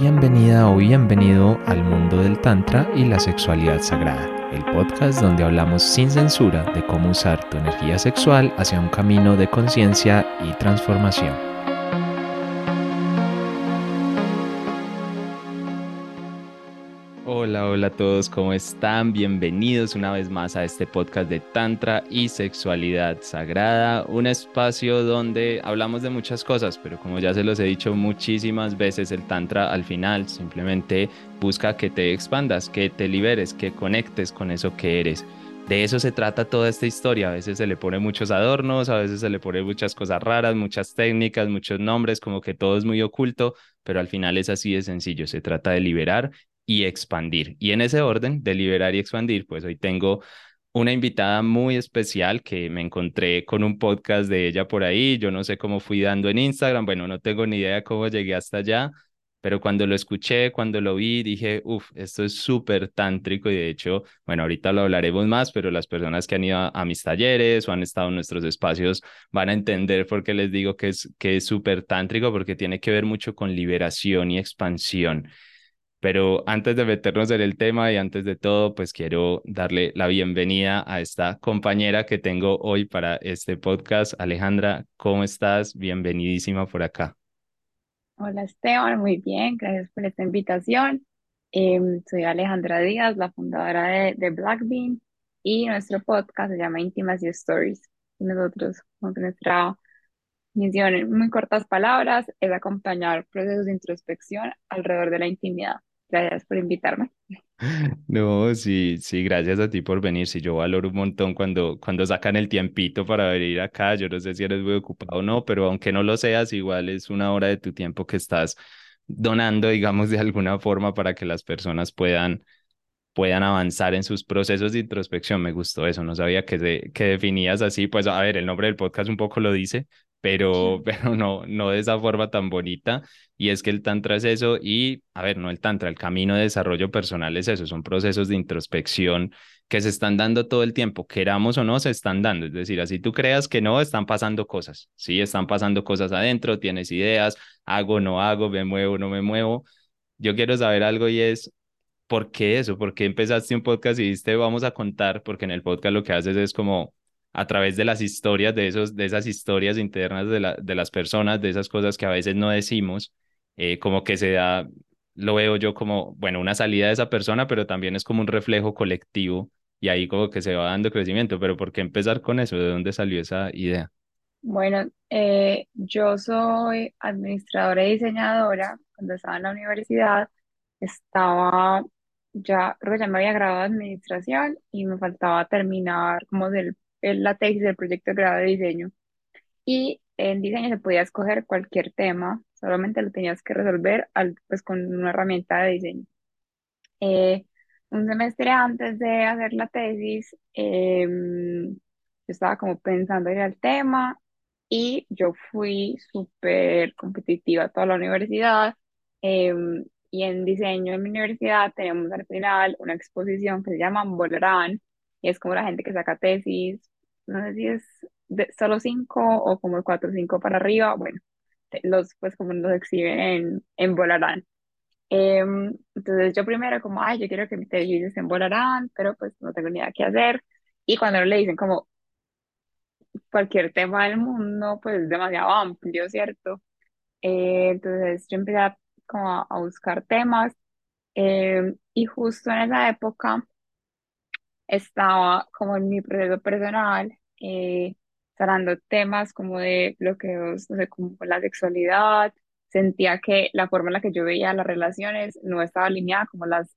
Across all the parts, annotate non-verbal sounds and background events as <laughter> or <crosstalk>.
Bienvenida o bienvenido al mundo del Tantra y la sexualidad sagrada, el podcast donde hablamos sin censura de cómo usar tu energía sexual hacia un camino de conciencia y transformación. Hola, hola a todos, ¿cómo están? Bienvenidos una vez más a este podcast de Tantra y Sexualidad Sagrada, un espacio donde hablamos de muchas cosas, pero como ya se los he dicho muchísimas veces, el Tantra al final simplemente busca que te expandas, que te liberes, que conectes con eso que eres. De eso se trata toda esta historia. A veces se le pone muchos adornos, a veces se le pone muchas cosas raras, muchas técnicas, muchos nombres, como que todo es muy oculto, pero al final es así de sencillo. Se trata de liberar y expandir. Y en ese orden de liberar y expandir, pues hoy tengo una invitada muy especial que me encontré con un podcast de ella por ahí. Yo no sé cómo fui dando en Instagram, bueno, no tengo ni idea cómo llegué hasta allá, pero cuando lo escuché, cuando lo vi, dije, uff, esto es súper tántrico y de hecho, bueno, ahorita lo hablaremos más, pero las personas que han ido a, mis talleres o han estado en nuestros espacios van a entender por qué les digo que es que es súper tántrico, porque tiene que ver mucho con liberación y expansión. Pero antes de meternos en el tema y antes de todo, pues quiero darle la bienvenida a esta compañera que tengo hoy para este podcast. Alejandra, ¿cómo estás? Bienvenidísima por acá. Hola Esteban, muy bien, gracias por esta invitación. Em, soy Alejandra Díaz, la fundadora de, de Blackbean y nuestro podcast se llama Intimacy Stories. nosotros, con nuestra misión en muy cortas palabras, es acompañar procesos de introspección alrededor de la intimidad. Gracias por invitarme. No, sí, sí, gracias a ti por venir. Sí, yo valoro un montón cuando, cuando sacan el tiempito para venir acá. Yo no sé si eres muy ocupado o no, pero aunque no lo seas, igual es una hora de tu tiempo que estás donando, digamos, de alguna forma para que las personas puedan, puedan avanzar en sus procesos de introspección. Me gustó eso, no sabía que, que definías así. Pues a ver, el nombre del podcast un poco lo dice, pero, <laughs> pero no, no de esa forma tan bonita. Y es que el Tantra es eso y, a ver, no el Tantra, el camino de desarrollo personal es eso, son procesos de introspección que se están dando todo el tiempo, queramos o no, se están dando. Es decir, así tú creas que no, están pasando cosas, sí, están pasando cosas adentro, tienes ideas, hago, no hago, me muevo, no me muevo. Yo quiero saber algo y es, ¿por qué eso? ¿Por qué empezaste un podcast y dijiste, vamos a contar? Porque en el podcast lo que haces es como a través de las historias, de, esos, de esas historias internas de, la, de las personas, de esas cosas que a veces no decimos, eh, como que se da, lo veo yo como, bueno, una salida de esa persona, pero también es como un reflejo colectivo y ahí como que se va dando crecimiento. Pero ¿por qué empezar con eso? ¿De dónde salió esa idea? Bueno, eh, yo soy administradora y diseñadora. Cuando estaba en la universidad, estaba ya, creo que ya me había graduado de administración y me faltaba terminar como del la tesis del proyecto de grado de diseño. Y en diseño se podía escoger cualquier tema, solamente lo tenías que resolver al, pues, con una herramienta de diseño. Eh, un semestre antes de hacer la tesis, em, yo estaba como pensando en el tema y yo fui súper competitiva toda la universidad. Em, y en diseño en mi universidad tenemos al final una exposición que se llama Volarán, y es como la gente que saca tesis no sé si es de solo cinco o como cuatro o cinco para arriba, bueno, los pues como los exhiben en, en Volarán. Em, entonces yo primero como, ay, yo quiero que mi tesis en Volarán, pero pues no tengo ni idea qué hacer. Y cuando le dicen como cualquier tema del mundo, pues es demasiado amplio, ¿cierto? Eh, entonces yo empecé a, como a, buscar temas em, y justo en esa época estaba como en mi proceso personal eh, temas como de bloqueos, no sé, como la sexualidad. Sentía que la forma en la que yo veía las relaciones no estaba alineada como las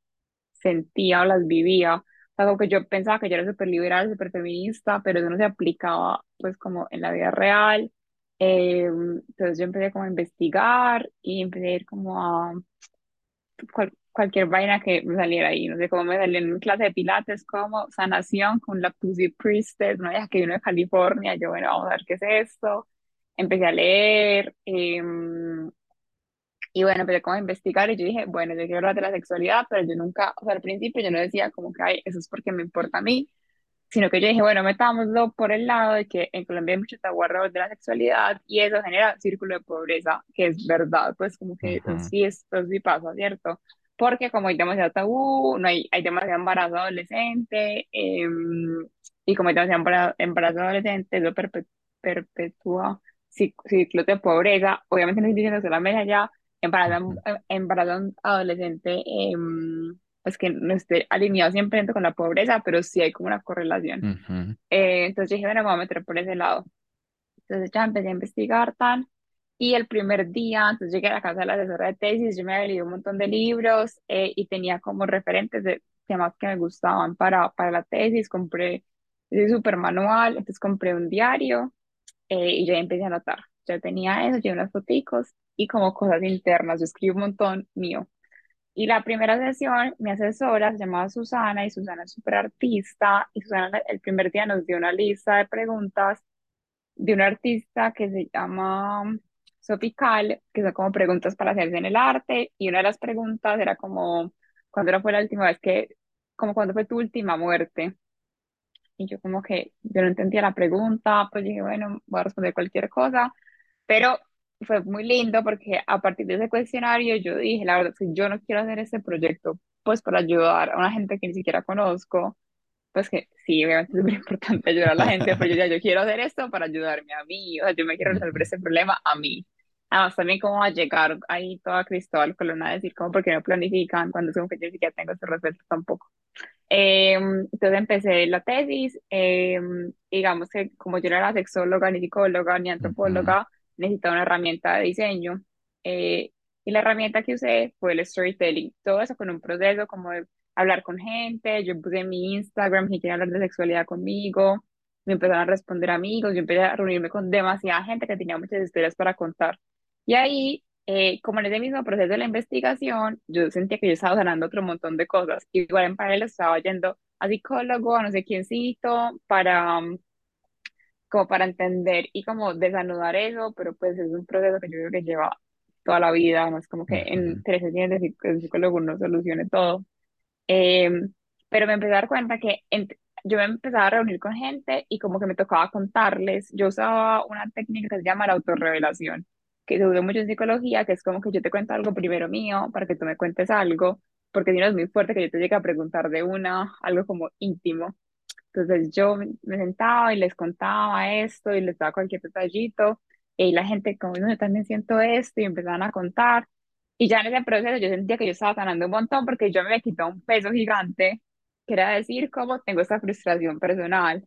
sentía o las vivía. O sea, como que yo pensaba que yo era súper liberal, súper feminista, pero eso no se aplicaba pues como en la vida real. Eh, entonces yo empecé como a investigar y empecé a ir como a cualquier vaina que me saliera ahí, no sé cómo me salió en clase de pilates, como sanación con la Pussy Priestess, una vieja que vino de California, yo bueno, vamos a ver qué es esto, empecé a leer, em, y bueno, empecé como a investigar y yo dije, bueno, yo quiero hablar de la sexualidad, pero yo nunca, o sea, al principio yo no decía como que, ay, eso es porque me importa a mí, sino que yo dije, bueno, metámoslo por el lado de que en Colombia hay mucho tabú alrededor de la sexualidad y eso genera círculo de pobreza, que es verdad, pues como que Ujú, sí, esto sí pasa, ¿cierto? Porque como hay demasiado tabú, no hay, hay demasiado embarazo adolescente, em, y como hay demasiado embara- embarazo adolescente, eso perpe- perpetúa cic- ciclos de pobreza. Obviamente no estoy diciendo solamente ya embarazo, ujú, embarazo adolescente, em, pues que no esté alineado siempre con la pobreza, pero sí hay como una correlación. ujú, Eh, entonces dije, bueno, me voy a meter por ese lado. Entonces ya empecé a investigar tan. Y el primer día, entonces llegué a la casa de la asesora de tesis, yo me había leído un montón de libros eh, y tenía como referentes de temas que me gustaban para, para la tesis. Compré el super manual, entonces compré un diario eh, y ya empecé a anotar. Ya tenía eso, ya unas foticos y como cosas internas. Yo escribo un montón mío. Y la primera sesión, mi asesora se llamaba Susana y Susana es súper artista y Susana el primer día nos dio una lista de preguntas de un artista que se llama Sopical, que son como preguntas para hacerse en el arte y una de las preguntas era como, ¿cuándo fue la última vez que, como cuándo fue tu última muerte? Y yo como que, yo no entendía la pregunta, pues dije, bueno, voy a responder cualquier cosa, pero fue muy lindo porque a partir de ese cuestionario yo dije, la verdad es que yo no quiero hacer este proyecto pues para ayudar a una gente que ni siquiera conozco, pues que sí, obviamente es súper <laughs> importante ayudar a la gente, pero yo ya yo quiero hacer esto para ayudarme a mí, o sea, yo me quiero resolver ese problema a mí. Además, también cómo va a llegar ahí toda Cristóbal Colón a decir como porque no planifican cuando es como que yo ni siquiera tengo ese respeto tampoco. Eh, entonces empecé la tesis, eh, digamos que como yo no era sexóloga, ni psicóloga, ni antropóloga, necesitaba una herramienta de diseño. eh, y la herramienta que usé fue el storytelling. Todo eso con un proceso como de hablar con gente. Yo puse mi Instagram que quería hablar de sexualidad conmigo. Me empezaron a responder amigos. Yo empecé a reunirme con demasiada gente que tenía muchas historias para contar. Y ahí eh, como en ese mismo proceso de la investigación, yo sentía que yo estaba sanando otro montón de cosas. Igual en paralelo estaba yendo a psicólogo, a no sé quiéncito, para, um, como para entender y como desanudar eso, pero pues es un proceso que yo creo que lleva toda la vida, no es como que en tres sesiones de psic- de psicólogo uno solucione todo. Eh, pero me empecé a dar cuenta que yo me empezaba a reunir con gente y como que me tocaba contarles. Yo usaba una técnica que se llama la autorrevelación, que se usa mucho en psicología, que es como que yo te cuento algo primero mío para que tú me cuentes algo, porque si no es muy fuerte que yo te llegue a preguntar de una, algo como íntimo. Entonces yo me sentaba y les contaba esto y les daba cualquier detallito y la gente como, yo también siento esto y empezaban a contar. Y ya en ese proceso yo sentía que yo estaba sanando un montón porque yo me quitado un peso gigante, que era decir cómo tengo esta frustración personal.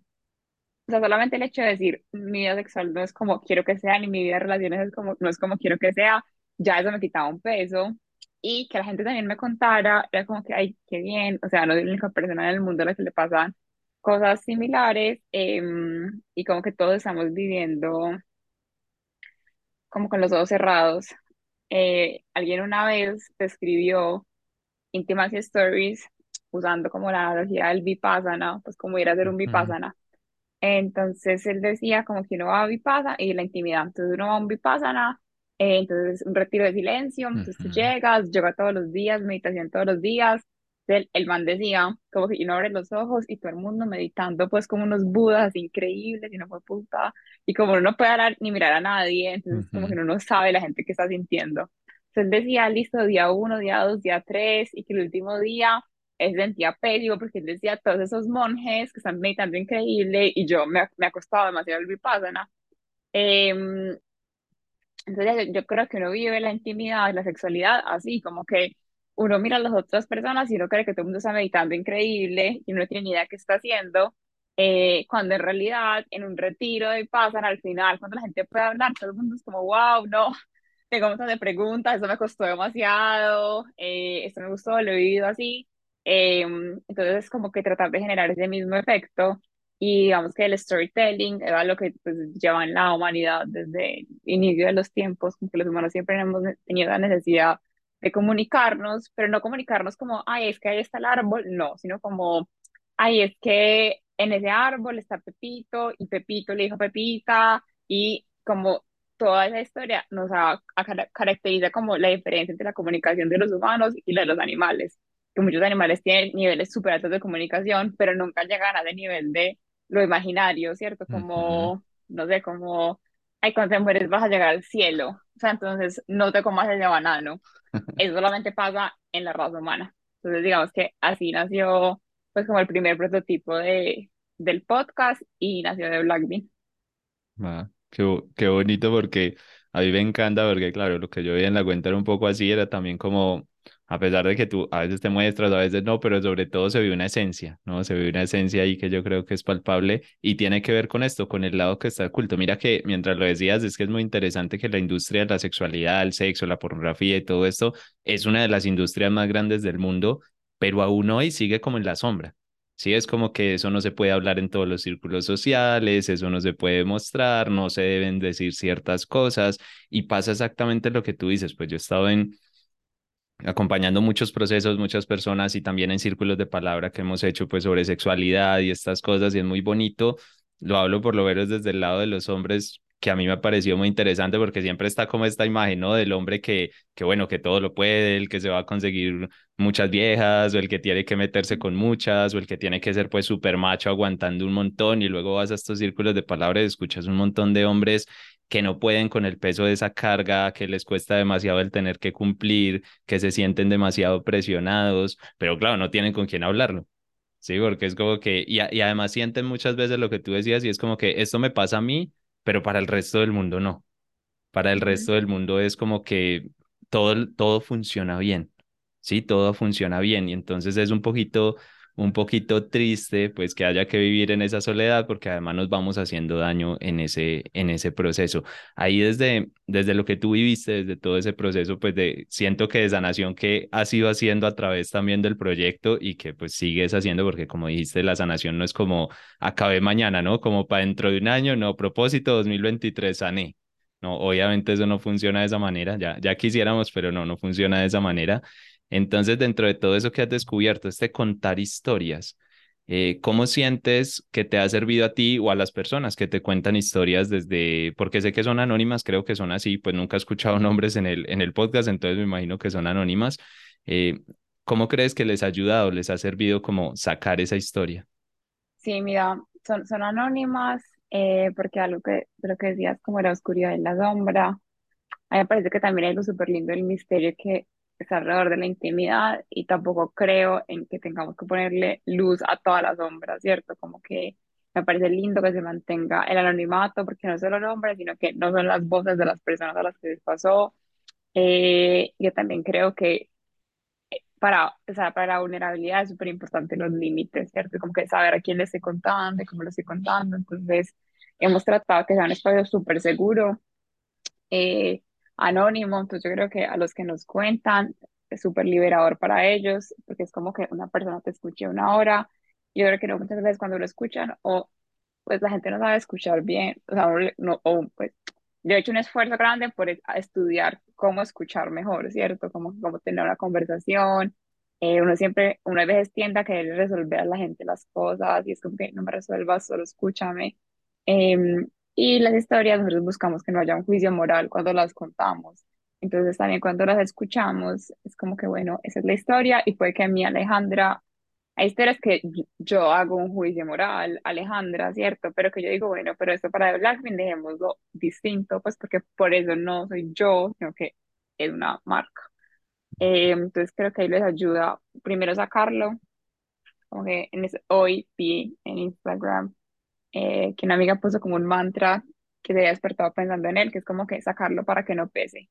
O sea, solamente el hecho de decir mi vida sexual no es como quiero que sea, ni mi vida de relaciones es como, no es como quiero que sea, ya eso me quitaba un peso. Y que la gente también me contara, era como que, ay, qué bien, o sea, no soy la única persona en el mundo a la que le pasan cosas similares, em, y como que todos estamos viviendo como con los ojos cerrados. Eh, alguien una vez describió Intimacy Stories usando como la analogía del Vipassana, pues como ir a hacer un Vipassana. Entonces él decía como que uno va a Vipassana y la intimidad. Entonces uno va a un Vipassana, eh, entonces un retiro de silencio, entonces tú llegas, yoga todos los días, meditación todos los días. El, el man decía como que uno abre los ojos y todo el mundo meditando pues como unos budas así increíbles y no fue puta. Y como uno no puede hablar ni mirar a nadie, entonces como que uno no sabe la gente que está sintiendo. Entonces decía, listo, día uno, día dos, día tres, y que el último día él se sentía pésimo porque él decía todos esos monjes que están meditando increíble y yo me, me ha costado demasiado el vipassana. Eh, entonces yo, yo creo que uno vive la intimidad, la sexualidad así, como que uno mira a las otras personas y uno cree que todo el mundo está meditando increíble y uno no tiene ni idea qué está haciendo, eh, cuando en realidad en un retiro de vipassana al final, cuando la gente puede hablar, todo el mundo es como, wow, no, tengo un montón de preguntas, eso me costó demasiado, eh, esto me gustó, lo he vivido así. Eh, entonces es como que tratar de generar ese mismo efecto y digamos que el storytelling era lo que pues, lleva en la humanidad desde el inicio de los tiempos, como que los humanos siempre hemos tenido la necesidad de comunicarnos, pero no comunicarnos como, ay, es que ahí está el árbol, no, sino como, ay, es que en ese árbol está Pepito y Pepito le dijo a Pepita y como toda esa historia nos ha- ha cara- caracteriza como la diferencia entre la comunicación de los humanos y la de los animales. Que muchos animales tienen niveles súper altos de comunicación, pero nunca llegan a ese nivel de lo imaginario, ¿cierto? Como, no sé, como, ay, cuando te mueres vas a llegar al cielo, o sea, entonces no te comas el banano, <laughs> eso solamente pasa en la raza humana. Entonces, digamos que así nació, pues, como el primer prototipo de, del podcast y nació de Blackbean. Ah, qué, qué bonito porque a mí me encanta porque claro, lo que yo veía en la cuenta era un poco así, era también como, a pesar de que tú a veces te muestras, a veces no, pero sobre todo se ve una esencia, ¿no? Se ve una esencia ahí que yo creo que es palpable y tiene que ver con esto, con el lado que está oculto. Mira que mientras lo decías, es que es muy interesante que la industria de la sexualidad, el sexo, la pornografía y todo esto es una de las industrias más grandes del mundo, pero aún hoy sigue como en la sombra. Sí, es como que eso no se puede hablar en todos los círculos sociales, eso no se puede mostrar, no se deben decir ciertas cosas y pasa exactamente lo que tú dices. Pues yo he estado en, acompañando muchos procesos, muchas personas y también en círculos de palabra que hemos hecho pues sobre sexualidad y estas cosas y es muy bonito. Lo hablo por lo menos desde el lado de los hombres que a mí me ha parecido muy interesante porque siempre está como esta imagen, ¿no? Del hombre que, que bueno, que todo lo puede, el que se va a conseguir muchas viejas o el que tiene que meterse con muchas o el que tiene que ser pues súper macho aguantando un montón y luego vas a estos círculos de palabra y escuchas un montón de hombres que no pueden con el peso de esa carga, que les cuesta demasiado el tener que cumplir, que se sienten demasiado presionados, pero claro, no tienen con quién hablarlo. Sí, porque es como que, y, a- y además sienten muchas veces lo que tú decías y es como que esto me pasa a mí, pero para el resto del mundo no. Para el resto del mundo es como que todo, todo funciona bien, ¿sí? Todo funciona bien y entonces es un poquito, un poquito triste pues que haya que vivir en esa soledad porque además nos vamos haciendo daño en ese, en ese proceso. Ahí desde, desde lo que tú viviste, desde todo ese proceso pues de, siento que de sanación que has ido haciendo a través también del proyecto y que pues sigues haciendo porque como dijiste, la sanación no es como acabé mañana, ¿no? Como para dentro de un año, no, propósito 2023 sané no, obviamente eso no funciona de esa manera, ya, ya quisiéramos, pero no, no funciona de esa manera. Entonces, dentro de todo eso que has descubierto, este contar historias, eh, ¿cómo sientes que te ha servido a ti o a las personas que te cuentan historias desde, porque sé que son anónimas, creo que son así, pues nunca he escuchado <laughs> nombres en el, en el podcast, entonces me imagino que son anónimas. Eh, ¿cómo crees que les ha ayudado, les ha servido como sacar esa historia? Sí, mira, son, son anónimas, eh, porque algo que, de lo que decías, como la oscuridad y la sombra, a mí me parece que también hay algo súper lindo del misterio que está alrededor de la intimidad y tampoco creo en que tengamos que ponerle luz a toda la sombra, ¿cierto? Como que me parece lindo que se mantenga el anonimato, porque no solo nombres, sino que no son las voces de las personas a las que les pasó. Eh, yo también creo que para, o sea, para la vulnerabilidad es súper importante los límites, ¿cierto? Como que saber a quién le estoy contando cómo lo estoy contando. Entonces, hemos tratado que sea un espacio súper seguro, eh, anónimo. Entonces, yo creo que a los que nos cuentan es súper liberador para ellos, porque es como que una persona te escuche una hora. Yo creo que no muchas veces cuando lo escuchan, o pues la gente no sabe escuchar bien, o sea, no, o pues yo he hecho un esfuerzo grande por estudiar cómo escuchar mejor, ¿cierto? Cómo, cómo tener una conversación. Eh, uno siempre, uno a veces tiende a querer resolver a la gente las cosas y es como que no me resuelvas, solo escúchame. Em, y las historias, nosotros buscamos que no haya un juicio moral cuando las contamos. Entonces también cuando las escuchamos, es como que, bueno, esa es la historia y puede que mi Alejandra hay historias que yo yo hago un juicio moral, Alejandra, ¿cierto? Pero que yo digo, bueno, pero esto para Blackpink dejémoslo distinto, pues porque por eso no soy yo, sino que es una marca. Eh, entonces creo que ahí les ayuda primero sacarlo, como que en ese- hoy vi en Instagram eh, que una amiga puso como un mantra que se había despertado pensando en él, que es como que sacarlo para que no pese.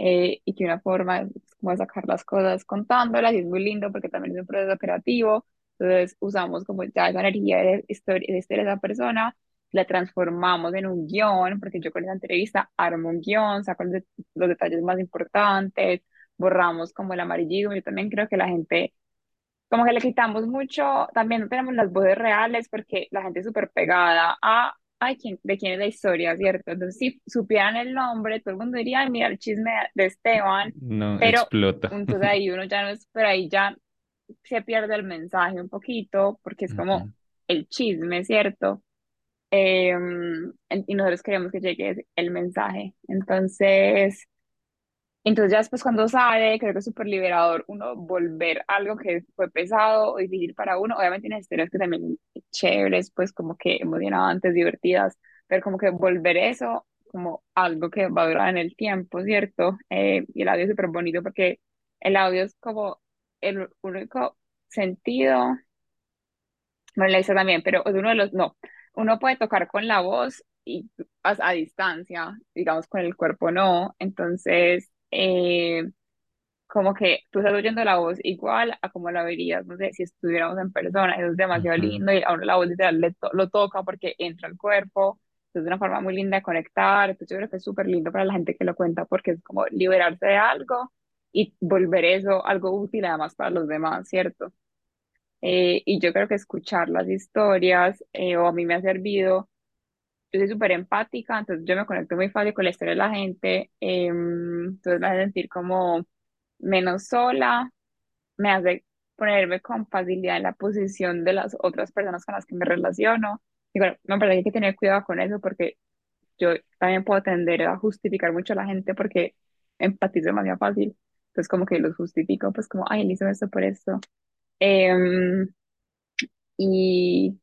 Eh, y que una forma es como de sacar las cosas contándolas, y es muy lindo porque también es un proceso creativo. Entonces usamos como ya esa energía de historia de ser esa persona, la transformamos en un guion, porque yo con esa entrevista armo un guion, saco los, de- los detalles más importantes, borramos como el amarillismo. Yo también creo que la gente como que le quitamos mucho, también no tenemos las voces reales porque la gente es súper pegada a, ay, ¿quién, de quién es la historia, ¿cierto? Entonces, si supieran el nombre, todo el mundo diría, ay, mira el chisme de Esteban, No, pero explota. entonces ahí uno ya no es, pero ahí ya se pierde el mensaje un poquito porque es como Ujú. el chisme, ¿cierto? En- y nosotros queremos que llegue el mensaje. Entonces, Entonces ya después cuando sale, creo que es súper liberador uno volver a algo que fue pesado o difícil para uno. Obviamente tiene historias que también chéveres, pues como que emocionantes, divertidas, pero como que volver eso como algo que va a durar en el tiempo, ¿cierto? Eh, y el audio es súper bonito porque el audio es como el único sentido, bueno, la hice también, pero es uno de los, no, uno puede tocar con la voz y a, a distancia, digamos con el cuerpo no, entonces eh, como que tú estás oyendo la voz igual a como la verías, no sé, si estuviéramos en persona, eso es demasiado Ujú, lindo y a uno la voz literal le to- lo toca porque entra al cuerpo, es una forma muy linda de conectar, entonces yo creo que es súper lindo para la gente que lo cuenta porque es como liberarse de algo y volver eso algo útil además para los demás, ¿cierto? Eh, y yo creo que escuchar las historias, eh, o a mí me ha servido yo soy súper empática, entonces yo me conecto muy fácil con la historia de la gente, em, entonces me hace sentir como menos sola, me hace ponerme con facilidad en la posición de las otras personas con las que me relaciono. Y bueno, me parece que hay que tener cuidado con eso porque yo también puedo tender a justificar mucho a la gente porque empatizo demasiado fácil. Entonces como que los justifico, pues como, ay, él hizo esto por esto. Em, y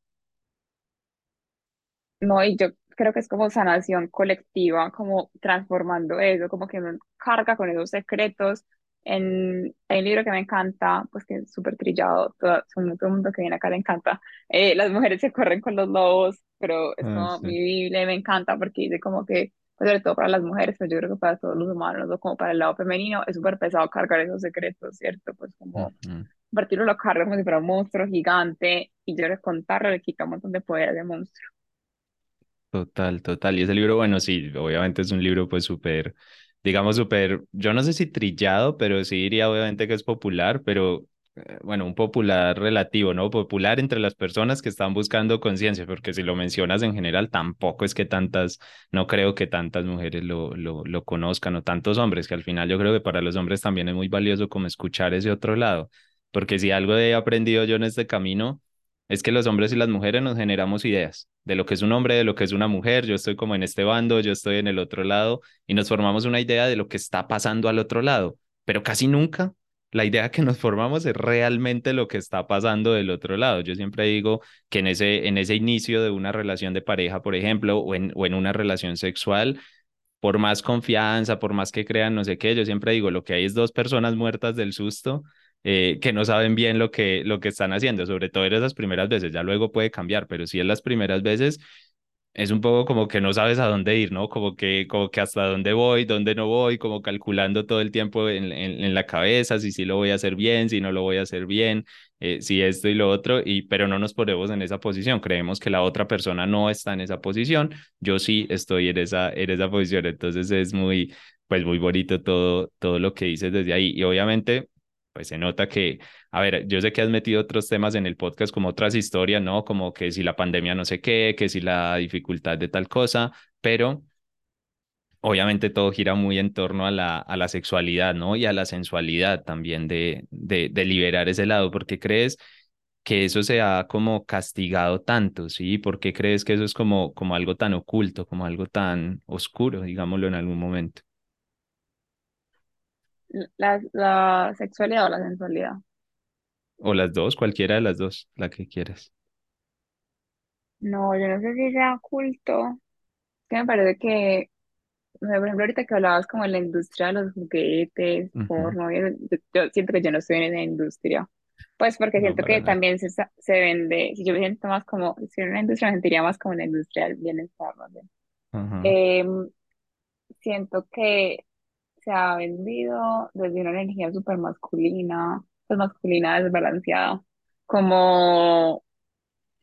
No, y yo creo que es como sanación colectiva, como transformando eso, como que uno carga con esos secretos. En, hay un libro que me encanta, pues que es súper trillado, todo, todo el mundo que viene acá le encanta. Eh, las mujeres se corren con los lobos, pero es Ah, como sí. mi Biblia y me encanta porque dice como que, pues sobre todo para las mujeres, pero yo creo que para todos los humanos, o como para el lado femenino, es súper pesado cargar esos secretos, ¿cierto? Pues como Ujú. partirlo lo carga como si fuera un monstruo gigante y yo que contarlo le quita un montón de poder ese monstruo. Total, total. Y ese libro, bueno, sí, obviamente es un libro pues súper, digamos súper, yo no sé si trillado, pero sí diría obviamente que es popular, pero eh, bueno, un popular relativo, ¿no? Popular entre las personas que están buscando conciencia, porque si lo mencionas en general, tampoco es que tantas, no creo que tantas mujeres lo, lo, conozcan o tantos hombres, que al final yo creo que para los hombres también es muy valioso como escuchar ese otro lado, porque si algo he aprendido yo en este camino es que los hombres y las mujeres nos generamos ideas de lo que es un hombre, de lo que es una mujer. Yo estoy como en este bando, yo estoy en el otro lado y nos formamos una idea de lo que está pasando al otro lado, pero casi nunca la idea que nos formamos es realmente lo que está pasando del otro lado. Yo siempre digo que en ese, en ese inicio de una relación de pareja, por ejemplo, o en, o en una relación sexual, por más confianza, por más que crean no sé qué, yo siempre digo, lo que hay es dos personas muertas del susto eh, que no saben bien lo que, lo que están haciendo, sobre todo en esas primeras veces, ya luego puede cambiar, pero si en las primeras veces es un poco como que no sabes a dónde ir, ¿no? Como que, como que hasta dónde voy, dónde no voy, como calculando todo el tiempo en, en, en la cabeza, si sí lo voy a hacer bien, si no lo voy a hacer bien, eh, si esto y lo otro, y, pero no nos ponemos en esa posición, creemos que la otra persona no está en esa posición, yo sí estoy en esa, en esa posición, entonces es muy, pues muy bonito todo, todo lo que dices desde ahí, y obviamente, pues se nota que a ver, yo sé que has metido otros temas en el podcast como otras historias, ¿no? Como que si la pandemia no sé qué, que si la dificultad de tal cosa, pero obviamente todo gira muy en torno a la, a la sexualidad, ¿no? Y a la sensualidad también de, de, de liberar ese lado. ¿Por qué crees que eso se ha como castigado tanto, ¿sí? ¿Por qué crees que eso es como, como algo tan oculto, como algo tan oscuro, digámoslo en algún momento? La, la sexualidad o la sensualidad. O las dos, cualquiera de las dos, la que quieras. No, yo no sé si sea culto. que me parece que, o sea, por ejemplo, ahorita que hablabas como de la industria de los juguetes, Ujú. porno, y eso, yo, yo siento que yo no estoy en esa industria. Pues porque No, siento para que nada. también se, sa- se vende, si yo me siento más como, si en una industria me sentiría más como en la industria del bienestar, no sé. Ajá. Em, siento que se ha vendido desde una energía súper masculina, pues masculina desbalanceada, como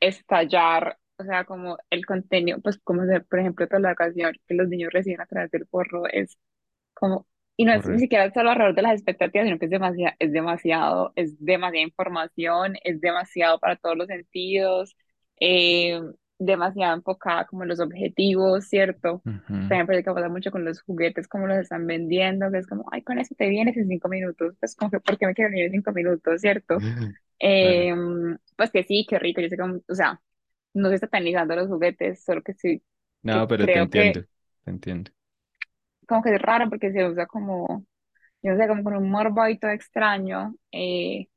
estallar, o sea, como el contenido, pues como se- por ejemplo toda la ocasión que los niños reciben a través del porro es como, y no es ni siquiera solo alrededor de las expectativas, sino que es demasiado, es demasiado, es demasiada información, es demasiado para todos los sentidos, eh, demasiado enfocada como en los objetivos, ¿cierto? Ujú. También parece que pasa mucho con los juguetes, como los están vendiendo, que es como, ay, con eso te vienes en cinco minutos, pues como que, ¿por qué me quiero venir en cinco minutos, ¿cierto? <laughs> Eh, pues que sí, qué rico, yo sé como, o sea, no se satanizando los juguetes, solo que sí, No, que pero te que entiendo, te entiendo. como que es raro porque se usa como, yo no sé, como con un morbo ahí todo extraño, eh,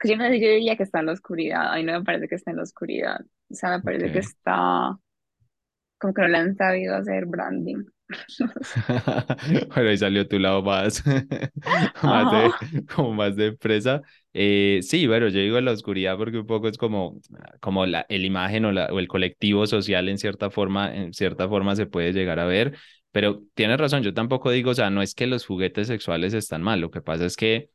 que yo no sé, yo diría que está en la oscuridad, a mí no me parece que está en la oscuridad, o sea, me parece que Ok. está, como que no le han sabido hacer branding. <laughs> Bueno, ahí salió tu lado más, <laughs> más de, Ajá. como más de empresa. Eh, sí, bueno, yo digo la oscuridad porque un poco es como, como la, el imagen o, la, o el colectivo social en cierta forma, en cierta forma se puede llegar a ver, pero tienes razón, yo tampoco digo, o sea, no es que los juguetes sexuales están mal, lo que pasa es que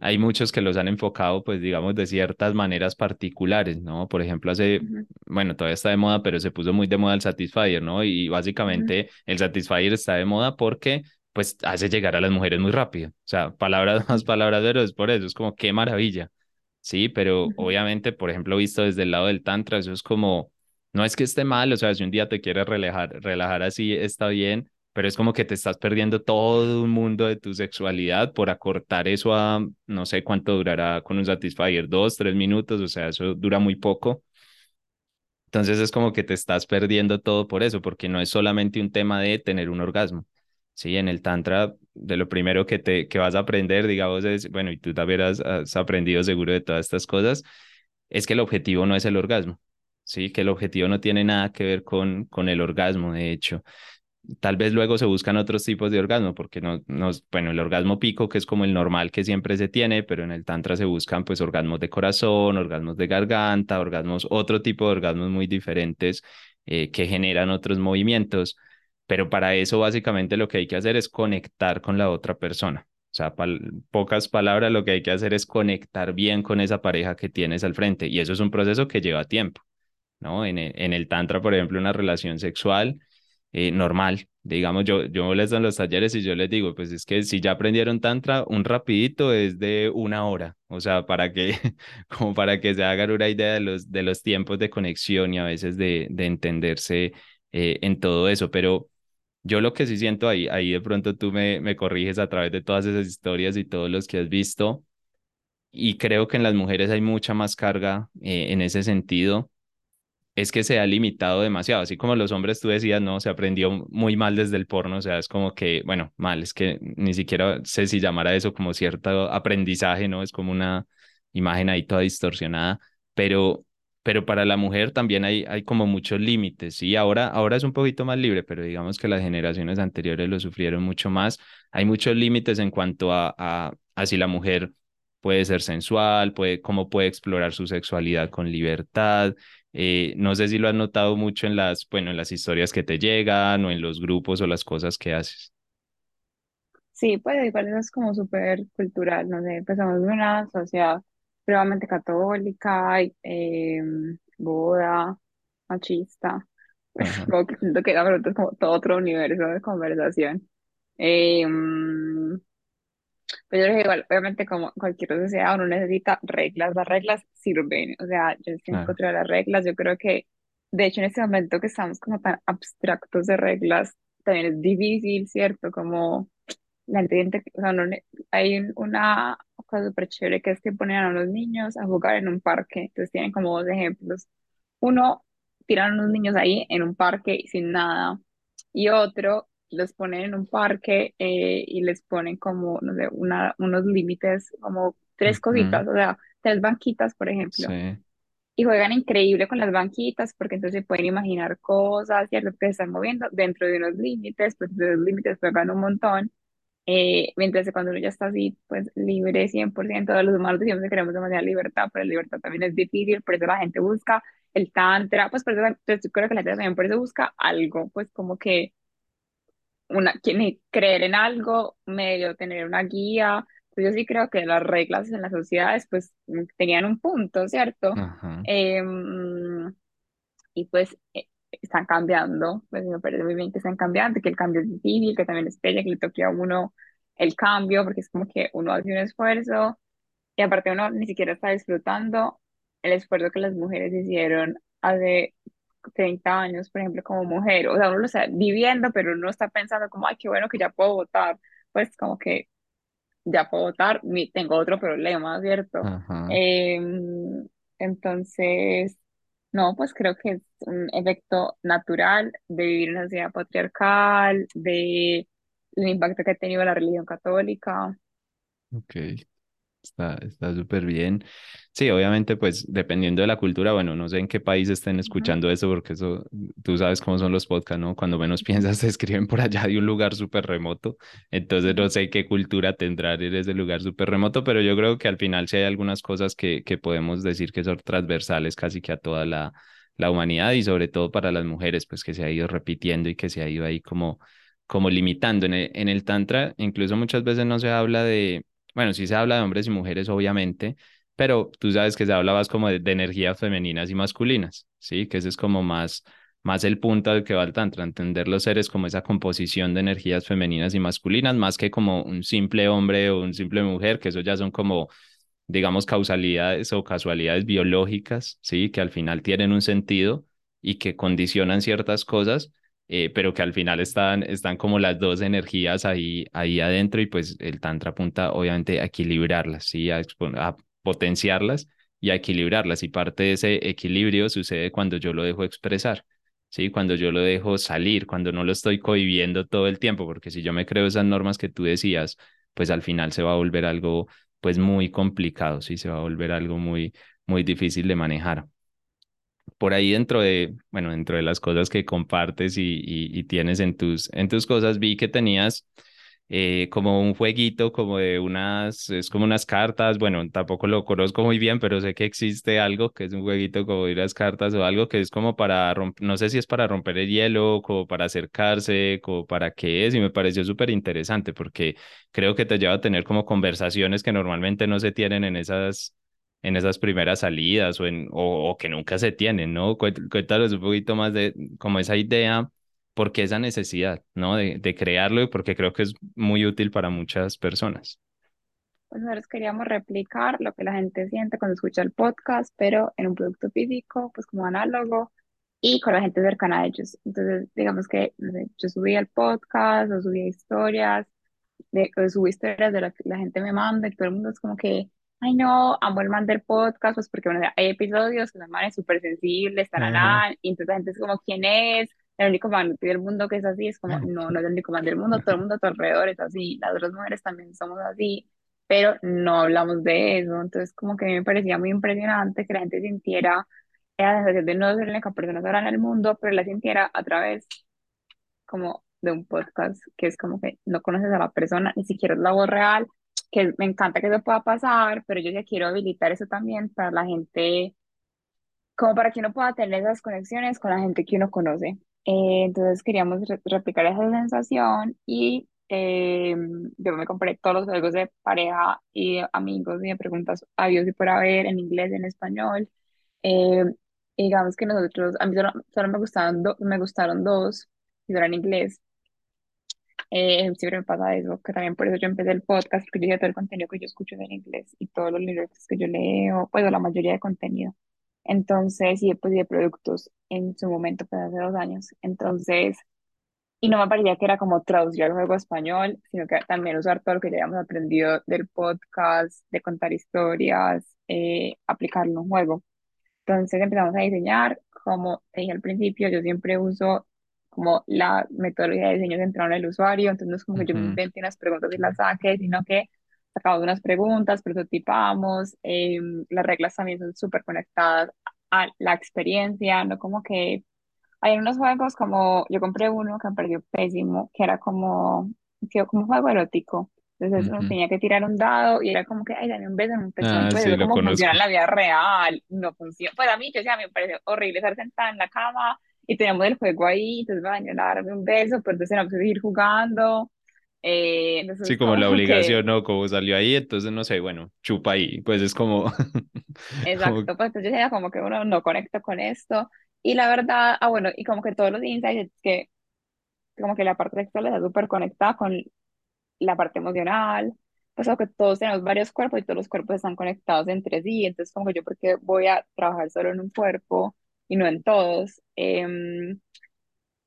hay muchos que los han enfocado, pues digamos, de ciertas maneras particulares, ¿no? Por ejemplo, hace, Ujú, bueno, todavía está de moda, pero se puso muy de moda el Satisfyer, ¿no? Y básicamente el Satisfyer está de moda porque, pues, hace llegar a las mujeres muy rápido. O sea, palabras <laughs> más, palabras menos, es por eso, es como, qué maravilla. Sí, pero ujú, obviamente, por ejemplo, visto desde el lado del Tantra, eso es como, no es que esté mal, o sea, si un día te quieres relajar, relajar así, está bien pero es como que te estás perdiendo todo un mundo de tu sexualidad por acortar eso a no sé cuánto durará con un Satisfyer, dos, tres minutos, o sea, eso dura muy poco. Entonces es como que te estás perdiendo todo por eso, porque no es solamente un tema de tener un orgasmo. Sí, en el Tantra, de lo primero que, te, que vas a aprender, digamos, es, bueno, y tú también has, has aprendido seguro de todas estas cosas, es que el objetivo no es el orgasmo. Sí, que el objetivo no tiene nada que ver con, con el orgasmo, de hecho. Tal vez luego se buscan otros tipos de orgasmo, porque no, no, bueno, el orgasmo pico, que es como el normal que siempre se tiene, pero en el tantra se buscan pues orgasmos de corazón, orgasmos de garganta, orgasmos, otro tipo de orgasmos muy diferentes eh, que generan otros movimientos. Pero para eso básicamente lo que hay que hacer es conectar con la otra persona. O sea, pal pocas palabras, lo que hay que hacer es conectar bien con esa pareja que tienes al frente. Y eso es un proceso que lleva tiempo. ¿no? En el, en el tantra, por ejemplo, una relación sexual eh, normal. Digamos, yo, yo les doy los talleres y yo les digo, pues es que si ya aprendieron tantra, un rapidito es de una hora, o sea, para que, <laughs> como para que se hagan una idea de los, de los tiempos de conexión y a veces de, de entenderse eh, en todo eso, pero yo lo que sí siento ahí, ahí de pronto tú me, me corriges a través de todas esas historias y todos los que has visto, y creo que en las mujeres hay mucha más carga eh, en ese sentido es que se ha limitado demasiado, así como los hombres tú decías, no, se aprendió muy mal desde el porno, o sea, es como que, bueno, mal, es que ni siquiera sé si llamar a eso como cierto aprendizaje, ¿no? Es como una imagen ahí toda distorsionada, pero, pero para la mujer también hay, hay como muchos límites, y ahora, ahora es un poquito más libre, pero digamos que las generaciones anteriores lo sufrieron mucho más, hay muchos límites en cuanto a, a, a si la mujer puede ser sensual, puede, cómo puede explorar su sexualidad con libertad, eh, no sé si lo has notado mucho en las, bueno, en las historias que te llegan o en los grupos o las cosas que haces. Sí, pues igual eso es como súper cultural, no sé, empezamos de una sociedad puramente católica, y, eh, boda, machista, <laughs> Ajá, como que siento que la pregunta es como todo otro universo de conversación. Eh, pero yo creo que igual, obviamente como cualquier sociedad uno necesita reglas, las reglas sirven, o sea, yo estoy en contra de las reglas, yo creo que de hecho en este momento que estamos como tan abstractos de reglas, también es difícil, ¿cierto? Como la gente, o sea, no hay un- una cosa súper chévere que es que ponen a los niños a jugar en un parque. Entonces tienen como dos ejemplos. Uno, tiran a unos niños ahí en un parque sin nada. Y otro, los ponen en un parque eh, y les ponen como, no sé, una, unos límites, como tres Ujú, cositas, o sea, tres banquitas, por ejemplo. Sí. Y juegan increíble con las banquitas porque entonces pueden imaginar cosas, ¿cierto? Que se están moviendo dentro de unos límites, pues de los límites juegan un montón eh, mientras que cuando uno ya está así, pues libre 100%, de los humanos que queremos demasiada libertad, pero la libertad también es difícil, por eso la gente busca el tantra, pues por eso yo creo que la gente también por eso busca algo, pues como que una, creer en algo, medio tener una guía. Pues yo sí creo que las reglas en las sociedades pues tenían un punto, ¿cierto? Em, y pues eh, están cambiando, pues me parece muy bien que están cambiando, que el cambio es difícil, que también es bella, que le toque a uno el cambio, porque es como que uno hace un esfuerzo y aparte uno ni siquiera está disfrutando el esfuerzo que las mujeres hicieron hace 30 años, por ejemplo, como mujer, o sea, uno lo está viviendo, pero uno está pensando como, ay, qué bueno que ya puedo votar, pues como que ya puedo votar, tengo otro problema, ¿cierto? Em, entonces, no, pues creo que es un efecto natural de vivir en una sociedad patriarcal, de el impacto que ha tenido la religión católica. Ok. Está, está súper bien. Sí, obviamente, pues dependiendo de la cultura, bueno, no sé en qué país estén escuchando eso, porque eso, tú sabes cómo son los podcasts, ¿no? Cuando menos <laughs> piensas, se escriben por allá de un lugar súper remoto. Entonces, no sé qué cultura tendrá en ese lugar súper remoto, pero yo creo que al final sí hay algunas cosas que, que podemos decir que son transversales casi que a toda la, la humanidad y sobre todo para las mujeres, pues que se ha ido repitiendo y que se ha ido ahí como, como limitando. En el, en el Tantra, incluso muchas veces no se habla de bueno, sí se habla de hombres y mujeres, obviamente, pero tú sabes que se habla como de, de energías femeninas y masculinas, ¿sí? Que ese es como más, más el punto al que va el tantra, entender los seres como esa composición de energías femeninas y masculinas, más que como un simple hombre o un simple mujer, que eso ya son como, digamos, causalidades o casualidades biológicas, ¿sí? Que al final tienen un sentido y que condicionan ciertas cosas eh, pero que al final están, están como las dos energías ahí, ahí adentro y pues el tantra apunta obviamente a equilibrarlas, ¿sí? A, a potenciarlas y a equilibrarlas y parte de ese equilibrio sucede cuando yo lo dejo expresar. Sí, cuando yo lo dejo salir, cuando no lo estoy cohibiendo todo el tiempo, porque si yo me creo esas normas que tú decías, pues al final se va a volver algo pues muy complicado, sí, se va a volver algo muy muy difícil de manejar por ahí dentro de, bueno, dentro de las cosas que compartes y, y, tienes en tus, en tus cosas, vi que tenías eh, como un jueguito, como de unas, es como unas cartas, bueno, tampoco lo conozco muy bien, pero sé que existe algo que es un jueguito como de unas cartas o algo que es como para romper, no sé si es para romper el hielo, como para acercarse, como para qué es, y me pareció súper interesante porque creo que te lleva a tener como conversaciones que normalmente no se tienen en esas en esas primeras salidas o, en, o, o que nunca se tienen, ¿no? Cuéntanos un poquito más de como esa idea, por qué esa necesidad, ¿no? De, de crearlo y porque creo que es muy útil para muchas personas. Pues nosotros queríamos replicar lo que la gente siente cuando escucha el podcast, pero en un producto físico, pues como análogo y con la gente cercana a ellos. Entonces, digamos que no sé, yo subía el podcast o subía historias, de, o subí historias de lo que la gente me manda y todo el mundo es como que, ay no, amo el man del podcast, pues porque bueno, hay episodios que la man es súper sensible, está Ajá. y entonces la gente es como, ¿quién es? El único man del mundo que es así, es como, no, no es el único man del mundo, todo el mundo a tu alrededor es así, las otras mujeres también somos así, pero no hablamos de eso, entonces como que a mí me parecía muy impresionante que la gente sintiera la sensación de no ser la única persona sola en el mundo, pero la sintiera a través como de un podcast, que es como que no conoces a la persona, ni siquiera es la voz real, que me encanta que eso pueda pasar, pero yo ya quiero habilitar eso también para la gente, como para que uno pueda tener esas conexiones con la gente que uno conoce. Eh, entonces queríamos re- replicar esa sensación y eh, yo me compré todos los juegos de pareja y amigos y de preguntas a Dios y por haber en inglés, en español. Eh, digamos que nosotros, a mí solo, solo me gustaron, do- me gustaron dos, y eran en inglés. Eh, siempre me pasa eso, que también por eso yo empecé el podcast, porque yo ya todo el contenido que yo escucho es en inglés y todos los libros que yo leo, pues la mayoría de contenido. Entonces, y después de productos en su momento, pues hace dos años. Entonces, y no me parecía que era como traducir al juego español, sino que también usar todo lo que ya habíamos aprendido del podcast, de contar historias, eh, aplicarlo en un juego. Entonces empezamos a diseñar, como te dije al principio, yo siempre uso como la metodología de diseño centrada en el usuario, entonces no es como que yo me Ujú. invente unas preguntas y las saque, sino que sacamos unas preguntas, prototipamos, eh, las reglas también son súper conectadas a la experiencia, no como que hay unos juegos como, yo compré uno que me pareció pésimo, que era como, como un juego erótico. Entonces uno Ujú. tenía que tirar un dado y era como que, ay, dame un beso en un pezón. Ah, Pues sí, como funciona en la vida real, no funciona. Pues a mí, yo, o sea, me pareció horrible estar sentada en la cama y teníamos el juego ahí, entonces van a darme un beso, pero entonces tenemos que seguir jugando. Eh, Sí, entonces como como la que, obligación, ¿no? Como salió ahí, entonces no sé, bueno, chupa ahí. Pues es como, <laughs> como, exacto, pues entonces decía como que uno no conecta con esto. Y la verdad, ah, bueno, y como que todos los insights que como que la parte sexual está súper conectada con la parte emocional, pues como que todos tenemos varios cuerpos y todos los cuerpos están conectados entre sí, entonces como que yo porque voy a trabajar solo en un cuerpo y no en todos. Em,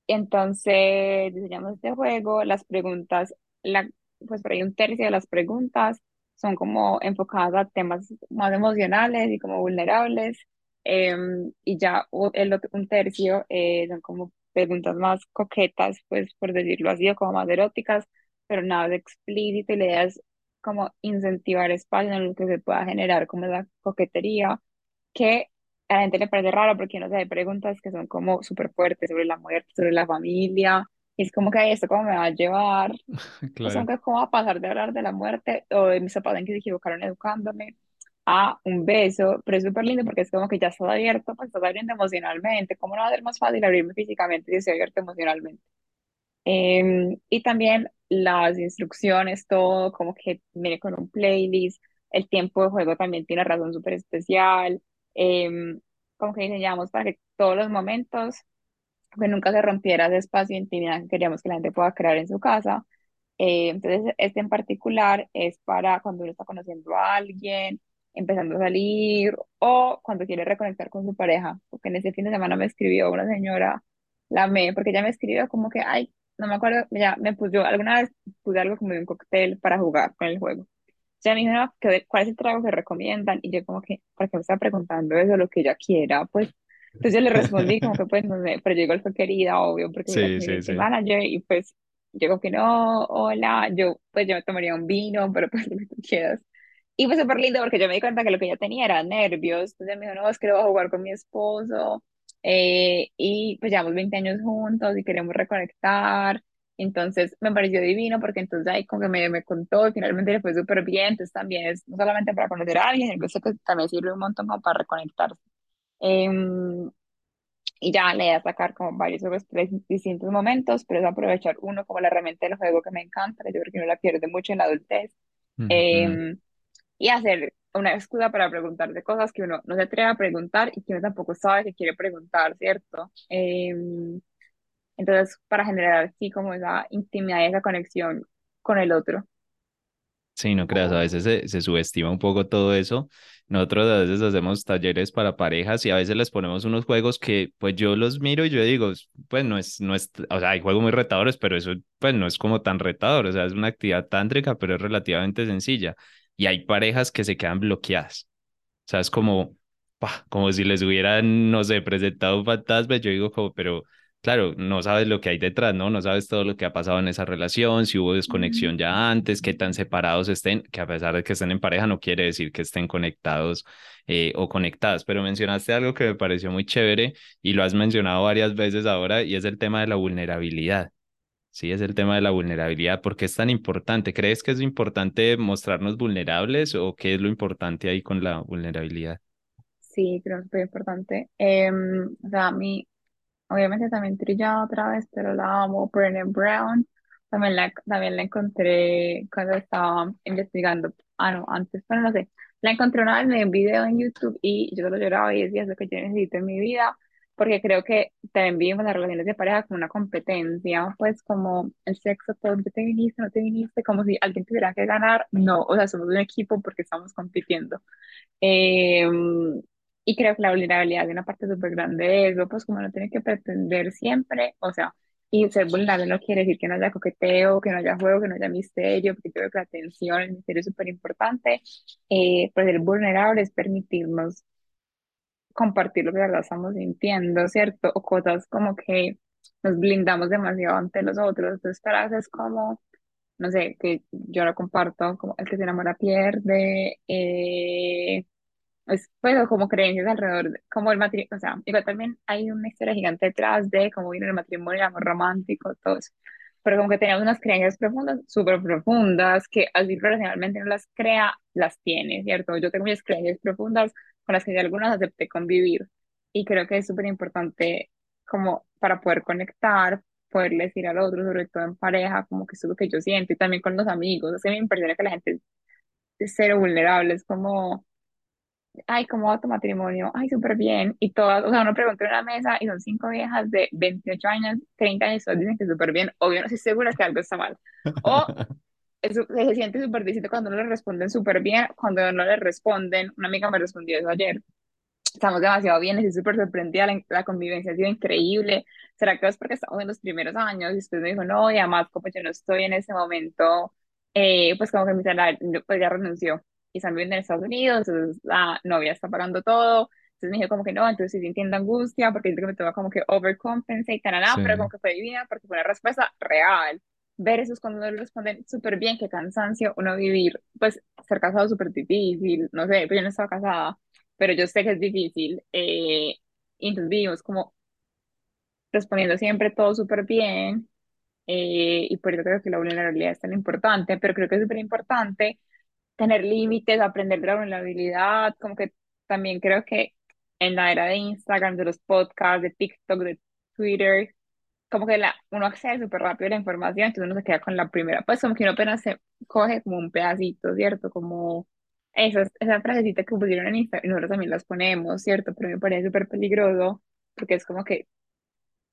entonces diseñamos este juego, las preguntas, la, pues por ahí un tercio de las preguntas son como enfocadas a temas más emocionales y como vulnerables, em, y ya el otro, un tercio eh, son como preguntas más coquetas, pues por decirlo así, o como más eróticas, pero nada de explícito, y la idea es como incentivar espacios en los que se pueda generar como esa coquetería, que a la gente le parece raro porque no sé, hay preguntas que son como súper fuertes sobre la muerte, sobre la familia, y es como que "Ay, esto cómo me va a llevar, <laughs> o sea, Claro. cómo va a pasar de hablar de la muerte o de mis papás en que se equivocaron educándome a un beso, pero es súper lindo porque es como que ya estás abierto, pues estás abriendo emocionalmente, ¿cómo no va a ser más fácil abrirme físicamente si estoy abierto emocionalmente? Em, y también las instrucciones, todo como que viene con un playlist, el tiempo de juego también tiene razón súper especial, em, como que diseñamos para que todos los momentos, que nunca se rompiera ese espacio de intimidad que queríamos que la gente pueda crear en su casa. Eh, entonces, este en particular es para cuando uno está conociendo a alguien, empezando a salir o cuando quiere reconectar con su pareja, porque en ese fin de semana me escribió una señora, la amé, porque ella me escribió como que, ay, no me acuerdo, ya me puso, alguna vez puse algo como de un cóctel para jugar con el juego. Sea, me ¿qué- ¿cuál es el trago que recomiendan? Y yo como que, ¿para qué me está preguntando eso? Lo que ella quiera, pues. Entonces yo le respondí como que, pues, no sé, pero yo igual fue querida, obvio, porque Sí, sí, sí. manager y pues Llegó que no, hola, yo pues yo me tomaría un vino, <laughs> pero pues lo que tú quieras. Y fue súper lindo porque yo me di cuenta que lo que ella tenía era nervios. Entonces me dijo, no, es que lo voy a jugar con mi esposo. eh, y pues llevamos 20 años juntos y queremos reconectar. Entonces me pareció divino porque entonces ahí como que me, me contó y finalmente le fue súper bien. Entonces también es no solamente para conocer a alguien, sino que también sirve un montón como para reconectarse. Em, y ya le voy a sacar como varios tres distintos momentos, pero es aprovechar uno como la herramienta del juego que me encanta, yo creo que uno la pierde mucho en la adultez, eh, y hacer una excusa para preguntar de cosas que uno no se atreve a preguntar y que uno tampoco sabe que quiere preguntar, ¿cierto? Eh, entonces, para generar así como esa intimidad y esa conexión con el otro. Sí, no creas, a veces se, se subestima un poco todo eso. Nosotros a veces hacemos talleres para parejas y a veces les ponemos unos juegos que pues yo los miro y yo digo, pues no es, no es, o sea, hay juegos muy retadores, pero eso pues no es como tan retador, o sea, es una actividad tántrica, pero es relativamente sencilla. Y hay parejas que se quedan bloqueadas. O sea, es como, pa, como si les hubieran, no sé, presentado un fantasma. Yo digo como, pero claro, no sabes lo que hay detrás, ¿no? No sabes todo lo que ha pasado en esa relación, si hubo desconexión ya antes, qué tan separados estén, que a pesar de que estén en pareja no quiere decir que estén conectados eh, o conectadas. Pero mencionaste algo que me pareció muy chévere y lo has mencionado varias veces ahora y es el tema de la vulnerabilidad. Sí, es el tema de la vulnerabilidad. ¿Por qué es tan importante? ¿Crees que es importante mostrarnos vulnerables o qué es lo importante ahí con la vulnerabilidad? Sí, creo que es muy importante. O sea, a mí Obviamente también trillada otra vez, pero la amo. Brené Brown, también la, también la encontré cuando estaba investigando. Ah, no, antes, pero no sé. La encontré una vez, me un video en YouTube y yo solo lloraba y decía es lo que yo necesito en mi vida, porque creo que también vivimos las relaciones de pareja como una competencia, pues como el sexo, todo, ¿te viniste, no te viniste? Como si alguien tuviera que ganar. No, o sea, somos un equipo porque estamos compitiendo. Eh, y creo que la vulnerabilidad es una parte súper grande de eso, pues como no tiene que pretender siempre, o sea, y ser vulnerable no quiere decir que no haya coqueteo, que no haya juego, que no haya misterio, porque creo que la atención, el misterio es súper importante, eh, pero ser vulnerable es permitirnos compartir lo que de verdad estamos sintiendo, ¿cierto? O cosas como que nos blindamos demasiado ante los otros, entonces para eso es como no sé, que yo lo comparto, como el que se enamora pierde, eh, es, pues, o como creencias alrededor, de- como el matrimonio, o sea, igual también hay una historia gigante detrás de cómo vino el matrimonio, el amor romántico, todo eso. Pero como que tenemos unas creencias profundas, súper profundas, que así profesionalmente no las crea, las tiene, ¿cierto? Yo tengo mis creencias profundas con las que de algunas acepté convivir. Y creo que es súper importante como para poder conectar, poder decir al otro, sobre todo en pareja, como que eso es lo que yo siento, y también con los amigos. Es que me impresiona que la gente es cero vulnerable, es como ay, ¿cómo va tu matrimonio? Ay, súper bien. Y todas, o sea, uno pregunta en una mesa y son cinco viejas de 28 años, 30 años, todas dicen que súper bien. Obvio, no estoy segura que algo está mal. O <laughs> eso, se siente súper distinto cuando no le responden súper bien, cuando no le responden. Una amiga me respondió eso ayer. Estamos demasiado bien, estoy súper sorprendida, la, la convivencia ha sido increíble. ¿Será que es porque estamos en los primeros años? Y después me dijo, no, y además, como yo no estoy en ese momento, eh, pues como que mi salario, pues ya renunció están viviendo en Estados Unidos, entonces la novia está pagando todo. Entonces me dijo como que no, entonces sí sintiendo angustia porque siento que me toca como que overcompensate, nada, Sí, pero como que fue divina porque fue una respuesta real. versus cuando uno le responden súper bien, qué cansancio, uno vivir, pues ser casado súper difícil, no sé, pues yo no estaba casada, pero yo sé que es difícil, eh, y entonces vivimos como respondiendo siempre todo súper bien, eh, y por eso creo que la vulnerabilidad es tan importante, pero creo que es súper importante tener límites, aprender de la vulnerabilidad, como que también creo que en la era de Instagram, de los podcasts, de TikTok, de Twitter, como que la, uno accede súper rápido a la información, entonces uno se queda con la primera, pues como que uno apenas se coge como un pedacito, ¿cierto? Como esas, esa frasecita que pusieron en Instagram, y nosotros también las ponemos, ¿cierto? Pero me parece súper peligroso, porque es como que,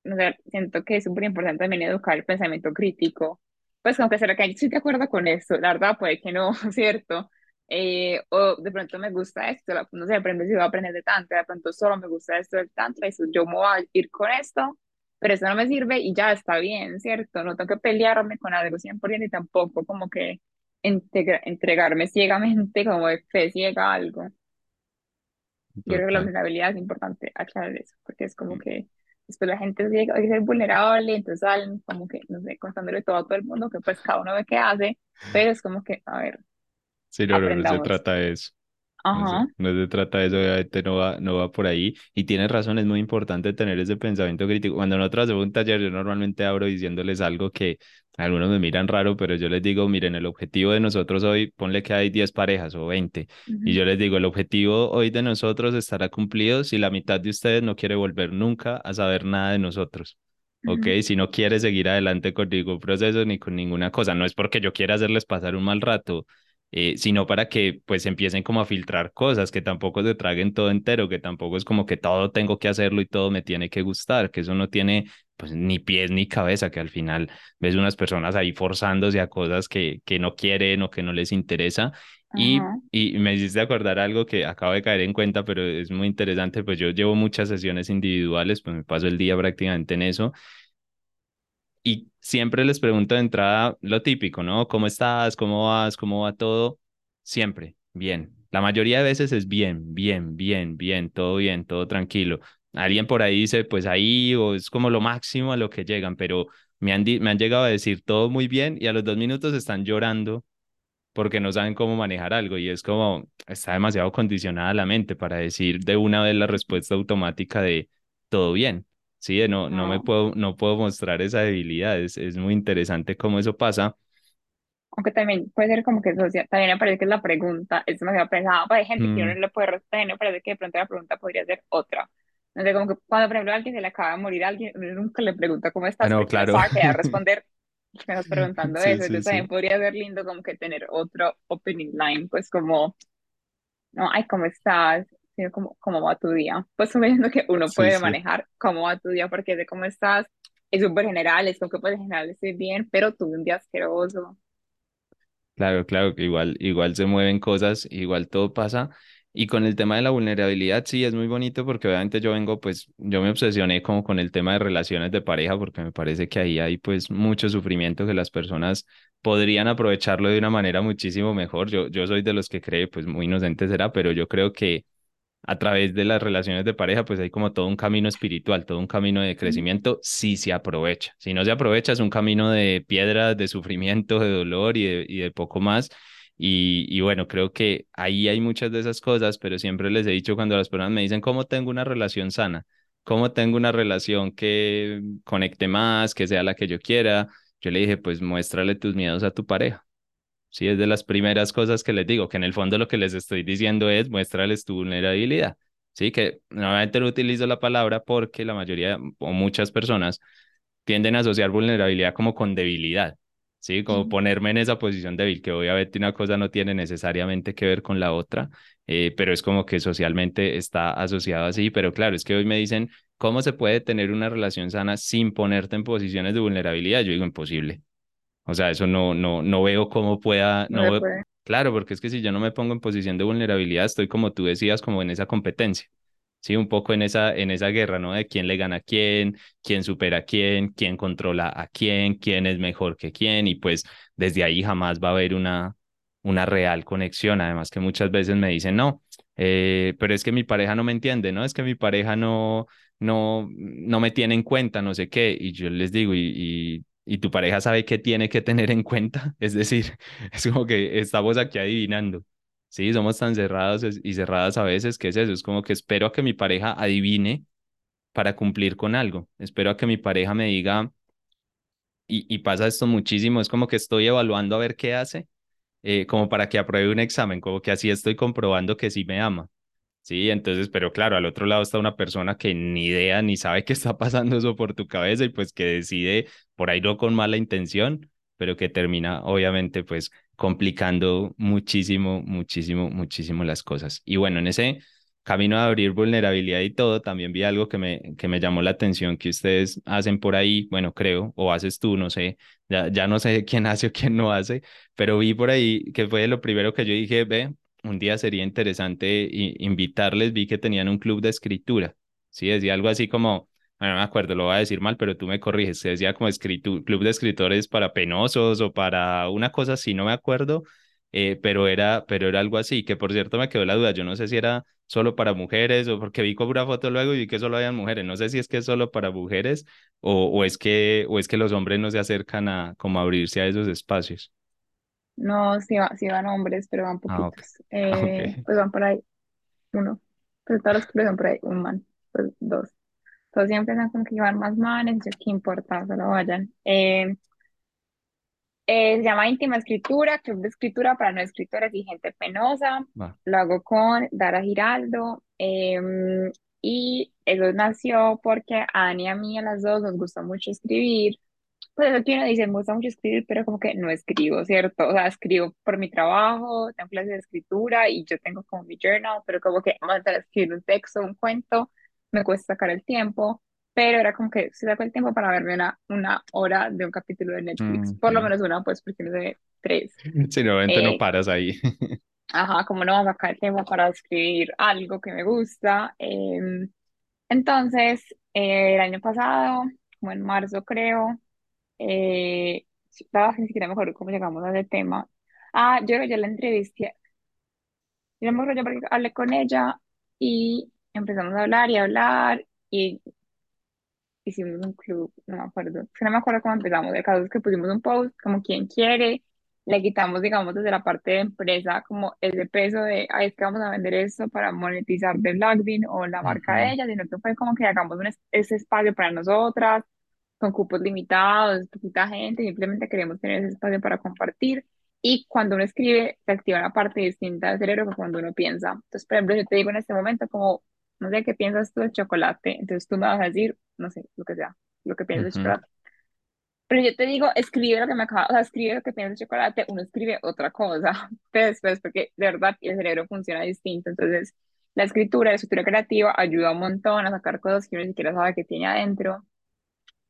no sé, siento que es súper importante también educar el pensamiento crítico, pues como que será que estoy de acuerdo con esto, la verdad puede que no, <laughs> ¿cierto? Eh, o de pronto me gusta esto, no sé, aprende si voy a aprender de tanto, de pronto solo me gusta esto del tantra, y yo me voy a ir con esto, pero eso no me sirve y ya está bien, ¿cierto? No tengo que pelearme con algo 100% y tampoco como que entregarme ciegamente como de fe ciega a algo. Yo creo que la vulnerabilidad es importante aclarar eso, porque es como que después la gente dice, que es vulnerable, entonces salen como que, no sé, contándole todo a todo el mundo, que pues cada uno ve qué hace, pero es como que, a ver, Sí, no, no, no se trata de eso. Ajá. No se, trata de eso, obviamente no va, no va por ahí. Y tienes razón, es muy importante tener ese pensamiento crítico. Cuando nosotros hacemos un taller, yo normalmente abro diciéndoles algo que algunos me miran raro, pero yo les digo, miren, el objetivo de nosotros hoy, ponle que hay 10 parejas o 20. Y yo les digo, el objetivo hoy de nosotros estará cumplido si la mitad de ustedes no quiere volver nunca a saber nada de nosotros. ¿ok? Si no quiere seguir adelante con ningún proceso ni con ninguna cosa, no es porque yo quiera hacerles pasar un mal rato, eh, sino para que pues empiecen como a filtrar cosas, que tampoco se traguen todo entero, que tampoco es como que todo tengo que hacerlo y todo me tiene que gustar, que eso no tiene pues ni pies ni cabeza, que al final ves unas personas ahí forzándose a cosas que, que no quieren o que no les interesa. Y, y me hiciste acordar algo que acabo de caer en cuenta, pero es muy interesante, pues yo llevo muchas sesiones individuales, pues me paso el día prácticamente en eso y siempre les pregunto de entrada lo típico, ¿no? ¿Cómo estás? ¿Cómo vas? ¿Cómo va todo? Siempre, bien. La mayoría de veces es bien, bien, bien, bien, todo bien, todo tranquilo. Alguien por ahí dice, pues ahí, o es como lo máximo a lo que llegan, pero me han, me han llegado a decir todo muy bien y a los dos minutos están llorando porque no saben cómo manejar algo y es como, está demasiado condicionada la mente para decir de una vez la respuesta automática de todo bien. Sí, no, no, me puedo, no puedo mostrar esa debilidad. Es, es muy interesante cómo eso pasa. Aunque también puede ser como que también me parece que la pregunta es demasiado pensada. Hay gente que no mm. le puede responder, me parece que de pronto la pregunta podría ser otra. No sé, como que cuando, por ejemplo, a alguien se le acaba de morir a alguien, nunca le pregunta cómo estás, no, claro. a <laughs> responder, me estás preguntando eso. Entonces también podría ser lindo como que tener otro opening line, pues como, no, ay, ¿cómo estás? Sino como cómo va tu día. Pues suponiendo que uno puede manejar cómo va tu día, porque de cómo estás es súper general, es como que en general estoy bien, pero tuve un día asqueroso. Claro, claro, igual, igual se mueven cosas, igual todo pasa. Y con el tema de la vulnerabilidad, sí, es muy bonito porque obviamente yo vengo, pues, yo me obsesioné como con el tema de relaciones de pareja porque me parece que ahí hay pues mucho sufrimiento que las personas podrían aprovecharlo de una manera muchísimo mejor. Yo, yo soy de los que cree, pues muy inocente será, pero yo creo que a través de las relaciones de pareja, pues hay como todo un camino espiritual, todo un camino de crecimiento, si se aprovecha. Si no se aprovecha, es un camino de piedras, de sufrimiento, de dolor y de, y de poco más. Y, y, bueno, creo que ahí hay muchas de esas cosas, pero siempre les he dicho cuando las personas me dicen, ¿cómo tengo una relación sana? ¿Cómo tengo una relación que conecte más, que sea la que yo quiera? Yo le dije, pues muéstrale tus miedos a tu pareja. Sí, es de las primeras cosas que les digo, que en el fondo lo que les estoy diciendo es muéstrales tu vulnerabilidad. Sí, que normalmente no utilizo la palabra porque la mayoría o muchas personas tienden a asociar vulnerabilidad como con debilidad. Sí, como ponerme en esa posición débil, que obviamente una cosa no tiene necesariamente que ver con la otra, eh, pero es como que socialmente está asociado así. Pero claro, es que hoy me dicen, ¿cómo se puede tener una relación sana sin ponerte en posiciones de vulnerabilidad? Yo digo, imposible. O sea, eso no, no, no veo cómo pueda, no, claro, porque es que si yo no me pongo en posición de vulnerabilidad, estoy como tú decías, como en esa competencia. Sí, un poco en esa, en esa guerra, ¿no? De quién le gana a quién, quién supera a quién, quién controla a quién, quién es mejor que quién, y pues desde ahí jamás va a haber una, una real conexión. Además que muchas veces me dicen, no, eh, pero es que mi pareja no me entiende, ¿no? Es que mi pareja no, no, no me tiene en cuenta, no sé qué, y yo les digo, y y tu pareja sabe qué tiene que tener en cuenta. <laughs> Es decir, <laughs> es como que estamos aquí adivinando. Sí, somos tan cerrados y cerradas a veces que es eso. Es como que espero a que mi pareja adivine para cumplir con algo. Espero a que mi pareja me diga, y, y pasa esto muchísimo, es como que estoy evaluando a ver qué hace, eh, como para que apruebe un examen, como que así estoy comprobando que sí me ama. Sí, entonces, pero claro, al otro lado está una persona que ni idea ni sabe qué está pasando eso por tu cabeza y pues que decide por ahí no con mala intención, pero que termina obviamente pues complicando muchísimo, muchísimo, muchísimo las cosas. Y bueno, en ese camino a abrir vulnerabilidad y todo, también vi algo que me, que me llamó la atención que ustedes hacen por ahí, bueno, creo, o haces tú, no sé, ya, ya no sé quién hace o quién no hace, pero vi por ahí que fue lo primero que yo dije, ve, un día sería interesante invitarles, vi que tenían un club de escritura, ¿sí? Decía algo así como, no me acuerdo, lo voy a decir mal, pero tú me corriges, se decía como club de escritores para penosos o para una cosa así, no me acuerdo, eh, pero, era, pero era algo así, que por cierto me quedó la duda, yo no sé si era solo para mujeres o porque vi como una foto luego y vi que solo habían mujeres, no sé si es que es solo para mujeres o, o, es, que, o es que los hombres no se acercan a como abrirse a esos espacios. No, sí, sí van hombres, pero van Ah, poquitos. Eh, pues van por ahí uno. Pues todos los clubes van por ahí un man, pues dos. Todos siempre piensan como que van más manes, yo qué importa, solo vayan. Eh, eh, se llama Íntima Escritura, Club de Escritura para no escritores y gente penosa. Lo hago con Dara Giraldo. Em, y eso nació porque a Dani y a mí, a las dos, nos gusta mucho escribir. Pues eso que uno dice, me gusta mucho escribir, pero como que no escribo, ¿cierto? O sea, escribo por mi trabajo, tengo clases de escritura y yo tengo como mi journal, pero como que mandar a escribir un texto, un cuento, me cuesta sacar el tiempo pero era como que se sacó el tiempo para verme una, una hora de un capítulo de Netflix, por lo menos una, pues, porque no sé, tres. <laughs> Si no, no Eh, paras ahí. ajá, como no va a sacar el tiempo para escribir algo que me gusta. Em, entonces, eh, el año pasado, como en marzo creo, eh, estaba ni siquiera mejor cómo llegamos a ese tema. Ah, yo ya la entrevisté, yo me acuerdo porque hablé con ella y empezamos a hablar y a hablar y hicimos un club, no me acuerdo, no me acuerdo cómo empezamos, el caso es que pusimos un post como quien quiere, le quitamos, digamos, desde la parte de empresa como ese peso de, ay, es que vamos a vender esto para monetizar de LinkedIn o la marca de ella, sino que fue como que hagamos un ese espacio para nosotras, con cupos limitados, poquita gente, simplemente queremos tener ese espacio para compartir. Y cuando uno escribe, se activa una parte distinta del cerebro que cuando uno piensa. Entonces, por ejemplo, yo te digo en este momento como, no sé, ¿qué piensas tú del chocolate? Entonces tú me vas a decir, no sé, lo que sea, lo que piensas del chocolate. Pero yo te digo, escribe lo que me acaba, o sea, escribe lo que piensas del chocolate, uno escribe otra cosa, <laughs> pero después, porque de verdad el cerebro funciona distinto. Entonces, la escritura, la escritura creativa ayuda un montón a sacar cosas que uno ni siquiera sabe que tiene adentro.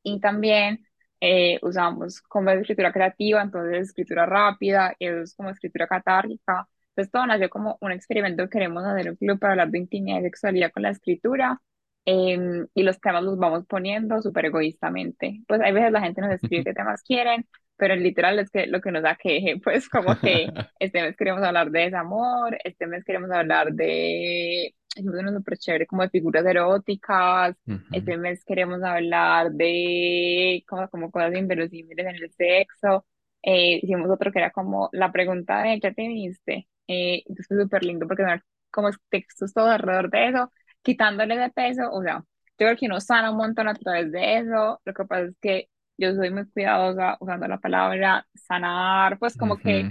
Y también eh, usamos como escritura creativa, entonces escritura rápida, y eso es como escritura catárquica. Entonces todo nació como un experimento que queremos hacer un club para hablar de intimidad y sexualidad con la escritura. Em, y los temas los vamos poniendo súper egoístamente. Pues hay veces la gente nos escribe qué temas quieren, pero literal es que lo que nos aqueje, <laughs> pues como que <laughs> este mes queremos hablar de desamor, este mes queremos hablar de, uno súper chévere, como de figuras eróticas, este mes queremos hablar de como, como cosas inverosímiles en el sexo, eh, hicimos otro que era como la pregunta de, ¿ya te viste? Eh, entonces fue súper lindo porque como textos todo alrededor de eso, quitándole de peso, o sea, yo creo que uno sana un montón a través de eso, lo que pasa es que yo soy muy cuidadosa usando la palabra sanar, pues como que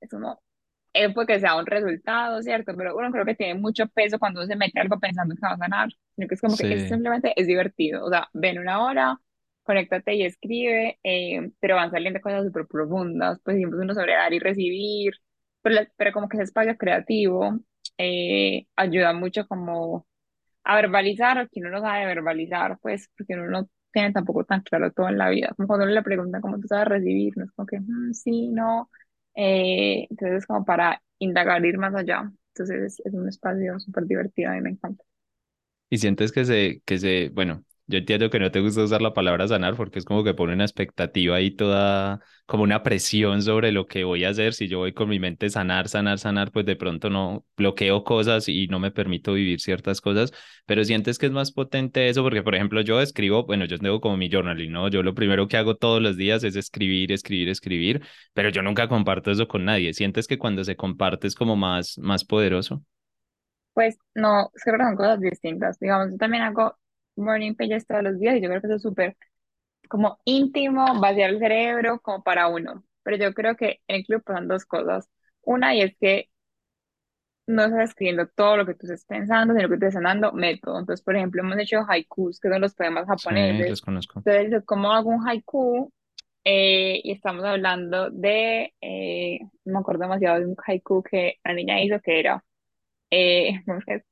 es uno, es porque sea un resultado, ¿cierto? Pero uno creo que tiene mucho peso cuando uno se mete algo pensando que va a sanar, sino que es como que simplemente es divertido, o sea, ven una hora, conéctate y escribe, eh, pero van saliendo cosas súper profundas, pues hicimos uno sobre dar y recibir, pero, pero como que ese espacio creativo eh, ayuda mucho como a verbalizar o que uno no sabe verbalizar, pues porque uno no tiene tampoco tan claro todo en la vida. Como cuando uno le pregunta cómo tú sabes recibir, no es como que mm, sí, no. Eh, entonces es como para indagar, ir más allá. Entonces es, un espacio súper divertido, mí me encanta. Y sientes que se, que se, bueno, Yo entiendo que no te gusta usar la palabra sanar porque es como que pone una expectativa ahí toda, como una presión sobre lo que voy a hacer. Si yo voy con mi mente sanar, sanar, sanar, pues de pronto no bloqueo cosas y no me permito vivir ciertas cosas. Pero sientes que es más potente eso porque, por ejemplo, yo escribo, bueno, yo tengo como mi journaling, ¿no? Yo lo primero que hago todos los días es escribir, escribir, escribir, pero yo nunca comparto eso con nadie. ¿Sientes que cuando se comparte es como más, más poderoso? Pues no, es que son cosas distintas. Digamos, yo también hago morning pages todos los días y yo creo que eso es súper como íntimo, vaciar el cerebro como para uno. Pero yo creo que en el club pasan dos cosas. Una, y es que no estás escribiendo todo lo que tú estés pensando, sino que te estás dando método. Entonces, por ejemplo, hemos hecho haikus, que son los poemas Sí, japoneses. los conozco. Entonces, ¿cómo hago un haiku? Eh, y estamos hablando de, eh, no me acuerdo demasiado de un haiku que la niña hizo, que era, eh, <laughs> ¿cómo es que es?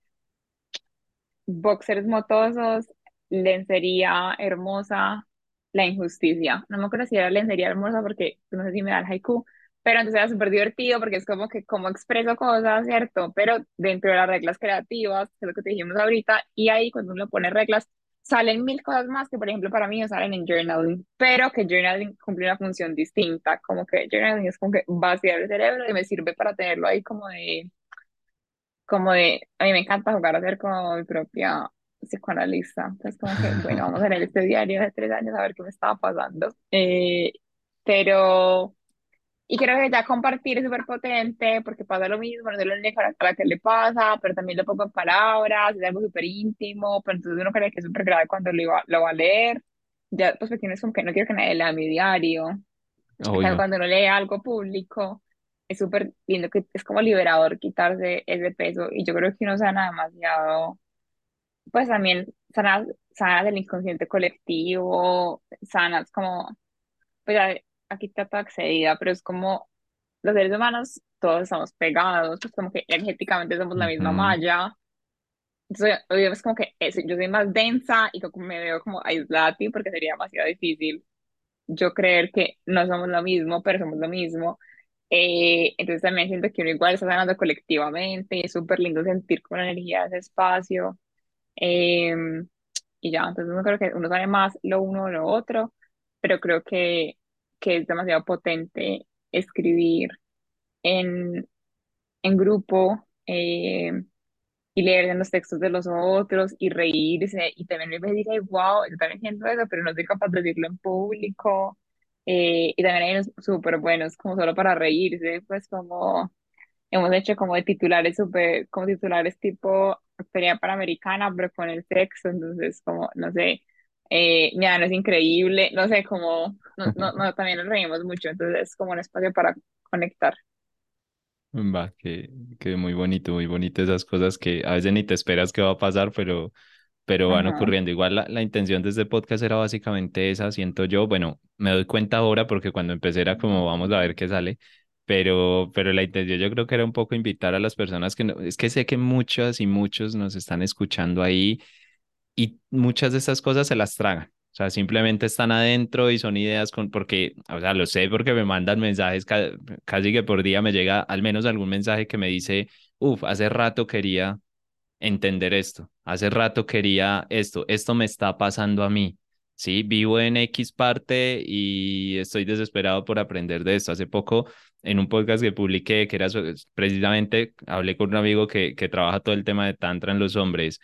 Boxers motosos, lencería hermosa, la injusticia. No me acuerdo si era lencería hermosa porque no sé si me da el haiku, pero entonces era súper divertido porque es como que cómo expreso cosas, ¿cierto? Pero dentro de las reglas creativas, que es lo que te dijimos ahorita, y ahí cuando uno pone reglas, salen mil cosas más que, por ejemplo, para mí no salen en journaling, pero que journaling cumple una función distinta, como que journaling es como que vaciar el cerebro y me sirve para tenerlo ahí como de como de, a mí me encanta jugar a ser como mi propia psicoanalista. Entonces, como que, bueno, vamos a leer este diario de tres años a ver qué me estaba pasando. Eh, pero, y creo que ya compartir es súper potente porque pasa lo mismo, no es lo único a la que le pasa, pero también lo pongo en palabras, es algo súper íntimo, pero entonces uno cree que es súper grave cuando lo, iba- lo va a leer. Ya, pues, que tienes como que no quiero que nadie lea mi diario. O sea, Obvio. cuando uno lee algo público, es súper lindo, que es como liberador quitarse ese peso. Y yo creo que uno sana demasiado, pues también sanas, sanas el inconsciente colectivo, sanas como, pues ya aquí está toda excedida, pero es como los seres humanos, todos estamos pegados, pues como que energéticamente somos la misma Ujú. malla. Entonces, es como que eso, yo soy más densa y como me veo como aislada a ti porque sería demasiado difícil yo creer que no somos lo mismo, pero somos lo mismo. Eh, entonces también siento que uno igual está sanando colectivamente y es súper lindo sentir la energía ese espacio. Eh, y ya, entonces no creo que uno sabe más lo uno o lo otro, pero creo que, que es demasiado potente escribir en, en grupo. eh, y leer en los textos de los otros y reírse y también me dice, wow, yo también siento eso, pero no soy capaz de decirlo en público. Eh, y también hay unos súper buenos como solo para reírse, pues como hemos hecho como de titulares súper, como titulares tipo Feria Panamericana, pero con el sexo, entonces como, no sé, eh, mi ano es increíble, no sé, como, no, no, no, <laughs> también nos reímos mucho, entonces es como un espacio para conectar. Va, que, que muy bonito, muy bonito esas cosas que a veces ni te esperas que va a pasar, pero, pero van Ajá. ocurriendo. Igual la, la intención de este podcast era básicamente esa, siento yo. Bueno, me doy cuenta ahora porque cuando empecé era como vamos a ver qué sale, pero, pero la intención yo creo que era un poco invitar a las personas que no, es que sé que muchas y muchos nos están escuchando ahí y muchas de esas cosas se las tragan. O sea, simplemente están adentro y son ideas con, porque, o sea, lo sé porque me mandan mensajes ca- casi que por día me llega al menos algún mensaje que me dice, uff, hace rato quería entender esto, hace rato quería esto, esto me está pasando a mí, ¿sí? Vivo en X parte y estoy desesperado por aprender de esto. Hace poco, en un podcast que publiqué, que era precisamente, hablé con un amigo que, que trabaja todo el tema de Tantra en los hombres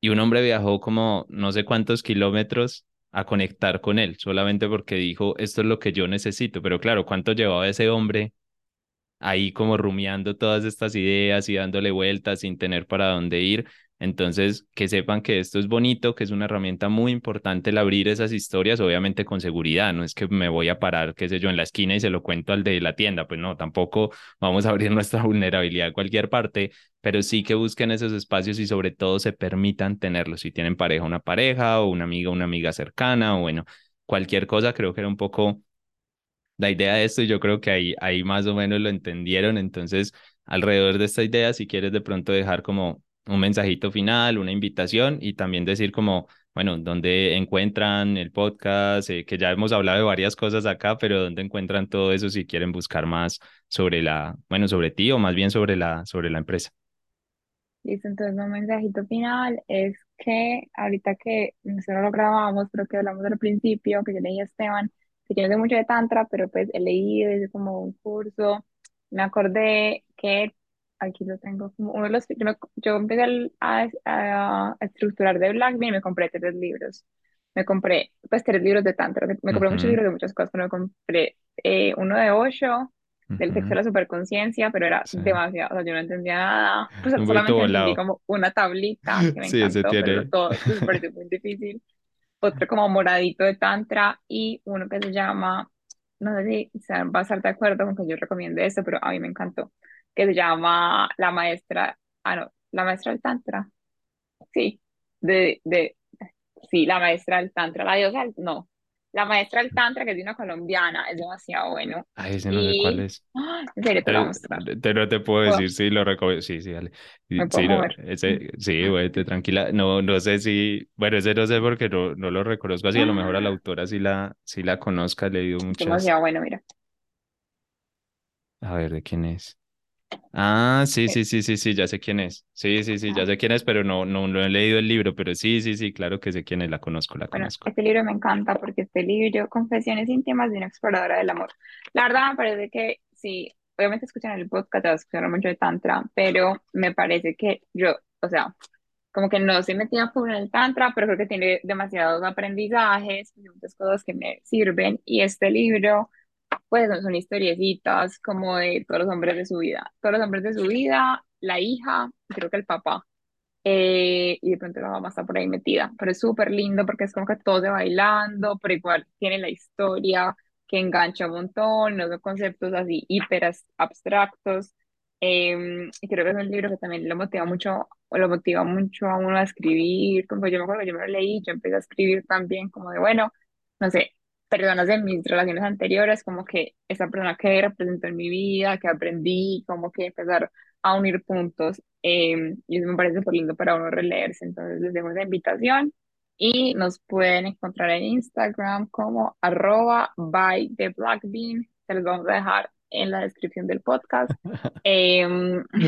y un hombre viajó como no sé cuántos kilómetros a conectar con él, solamente porque dijo, esto es lo que yo necesito. Pero claro, ¿cuánto llevaba ese hombre ahí como rumiando todas estas ideas y dándole vueltas sin tener para dónde ir. Entonces, que sepan que esto es bonito, que es una herramienta muy importante el abrir esas historias, obviamente con seguridad, no es que me voy a parar, qué sé yo, en la esquina y se lo cuento al de la tienda, pues no, tampoco vamos a abrir <laughs> nuestra vulnerabilidad a cualquier parte, pero sí que busquen esos espacios y sobre todo se permitan tenerlos. Si tienen pareja, una pareja o una amiga, una amiga cercana o bueno, cualquier cosa, creo que era un poco la idea de esto yo creo que ahí, ahí más o menos lo entendieron. Entonces, alrededor de esta idea, si quieres de pronto dejar como un mensajito final, una invitación y también decir como, bueno, dónde encuentran el podcast, Eh, que ya hemos hablado de varias cosas acá, pero dónde encuentran todo eso si quieren buscar más sobre la, bueno, sobre ti o más bien sobre la, sobre la empresa. Listo, entonces un mensajito final es que ahorita que nosotros lo grabamos, pero que hablamos al principio, que yo leí a Esteban, que yo no sé mucho de Tantra, pero pues he leído, hice como un curso, me acordé que aquí lo tengo como uno de los, yo, me- yo empecé a, a, a estructurar de Blackbean y me compré tres libros. Me compré pues tres libros de Tantra, me compré muchos Ujú, libros de muchas cosas, pero me compré eh, uno de Osho, del sexo de la superconciencia, pero era Sí. demasiado, o sea, yo no entendía nada, pues Un solamente entendí como una tablita que me <laughs> Sí, ese encantó, pero tiene. todo <laughs> pues, me pareció muy difícil. Otro como moradito de Tantra y uno que se llama, no sé si se va a estar de acuerdo con que yo recomiende esto, pero a mí me encantó, que se llama La Maestra, ah, no, La Maestra del Tantra, sí, de, de, sí, La Maestra del Tantra, la diosa, no, La Maestra del Tantra, que es de una colombiana, es demasiado bueno. Ay, ese no sé cuál Y, es. ¡ah! <gasps> en serio, te lo voy a Te, te- no te puedo decir si lo recomiendo. Sí, sí, dale. Sí, me sí, mover. ese, sí, güey, te tranquila. No, no sé si, bueno, ese no sé porque no, no lo reconozco así. A lo mejor a la <gasps> autora sí la, sí la conozca, he leído muchas. demasiado bueno, mira. A ver, ¿de quién es? Ah, sí, Eh, sí, sí, sí, sí, ya sé quién es. Sí, sí, sí, ya sé quién es, pero no, no, no he leído el libro, pero sí, sí, sí, claro que sé quién es, la conozco, la Bueno, conozco. este libro me encanta porque este libro, Confesiones íntimas de una exploradora del amor. La verdad me parece que sí, obviamente escuchan el podcast, vas a escuchar mucho de Tantra, pero me parece que yo, o sea, como que no estoy metida en el Tantra, pero creo que tiene demasiados aprendizajes, muchas cosas que me sirven. Y este libro, pues son, son historiecitas como de todos los hombres de su vida. Todos los hombres de su vida, la hija, creo que el papá. Eh, y de pronto la mamá está por ahí metida, pero es súper lindo porque es como que todos de bailando, pero igual tiene la historia que engancha un montón, no son conceptos así hiper abstractos, eh, y creo que es un libro que también lo motiva mucho, lo motiva mucho a uno a escribir, como yo me acuerdo que yo me lo leí, yo empecé a escribir también como de, bueno, no sé, personas de mis relaciones anteriores, como que esa persona que representó en mi vida, que aprendí, como que empezar a unir puntos eh, y eso me parece súper lindo para uno releerse. Entonces les dejo esa invitación y nos pueden encontrar en Instagram como arroba by the black bean. Se los vamos a dejar en la descripción del podcast <laughs> y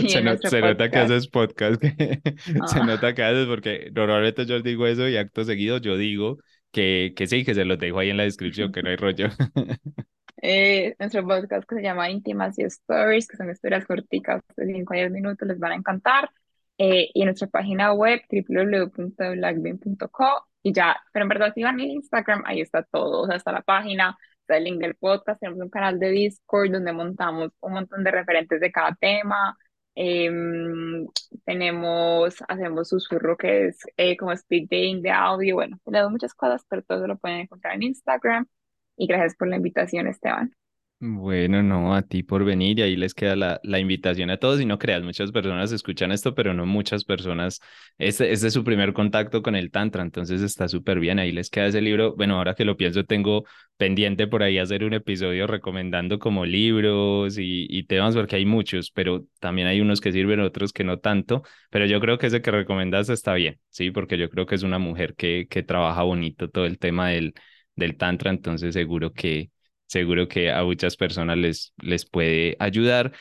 Se, no- se nota que podcast. haces podcast, que- <laughs> se Ah, nota que haces porque normalmente yo digo eso y acto seguido yo digo que, que sí, que se los dejo ahí en la descripción, que no hay rollo. <laughs> eh, nuestro podcast que se llama Intimacy Stories, que son historias corticas de 5 a 10 minutos, les van a encantar. Eh, y en nuestra página web www.blackbean.co y ya, pero en verdad si van a Instagram, ahí está todo, o sea, está la página, está el link del podcast, tenemos un canal de Discord donde montamos un montón de referentes de cada tema, em, tenemos, hacemos susurro que es eh, como speed dating de audio, bueno, tenemos muchas cosas, pero todo lo pueden encontrar en Instagram y gracias por la invitación, Esteban. Bueno, no, a ti por venir y ahí les queda la, la invitación a todos. Y no creas, muchas personas escuchan esto, pero no muchas personas, este, este es su primer contacto con el Tantra, entonces está súper bien, ahí les queda ese libro, bueno, ahora que lo pienso tengo pendiente por ahí hacer un episodio recomendando como libros y, y temas porque hay muchos, pero también hay unos que sirven, otros que no tanto, pero yo creo que ese que recomendas está bien, sí, porque yo creo que es una mujer que, que trabaja bonito todo el tema del, del Tantra, entonces seguro que Seguro que a muchas personas les, les puede ayudar.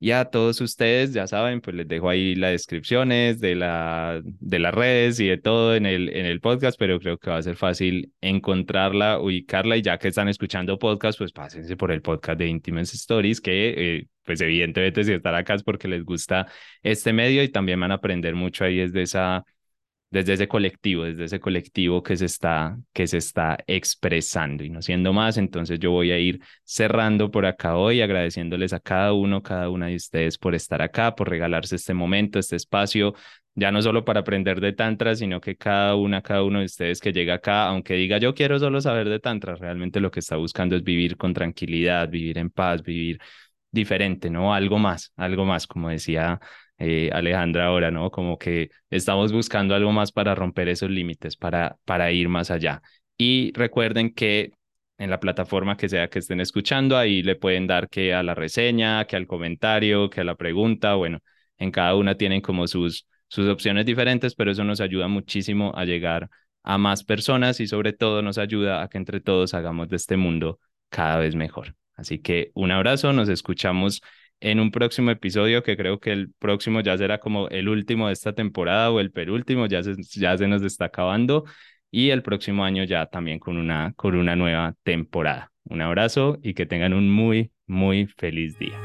Y a todos ustedes, ya saben, pues les dejo ahí las descripciones de, la, de las redes y de todo en el, en el podcast, pero creo que va a ser fácil encontrarla, ubicarla y ya que están escuchando podcast, pues pásense por el podcast de Intimacy Stories, que eh, pues evidentemente si están acá es porque les gusta este medio y también van a aprender mucho ahí desde esa desde ese colectivo, desde ese colectivo que se está, que se está expresando y no siendo más. Entonces yo voy a ir cerrando por acá hoy, agradeciéndoles a cada uno, cada una de ustedes por estar acá, por regalarse este momento, este espacio, ya no solo para aprender de Tantra, sino que cada una, cada uno de ustedes que llega acá, aunque diga yo quiero solo saber de Tantra, realmente lo que está buscando es vivir con tranquilidad, vivir en paz, vivir diferente, ¿no? Algo más, algo más, como decía eh, Alejandra ahora, ¿no? Como que estamos buscando algo más para romper esos límites, para, para ir más allá. Y recuerden que en la plataforma que sea que estén escuchando, ahí le pueden dar que a la reseña, que al comentario, que a la pregunta, bueno, en cada una tienen como sus, sus opciones diferentes, pero eso nos ayuda muchísimo a llegar a más personas y sobre todo nos ayuda a que entre todos hagamos de este mundo cada vez mejor. Así que un abrazo, nos escuchamos en un próximo episodio, que creo que el próximo ya será como el último de esta temporada o el penúltimo, ya se, ya se nos está acabando. Y el próximo año ya también con una, con una nueva temporada. Un abrazo y que tengan un muy, muy feliz día.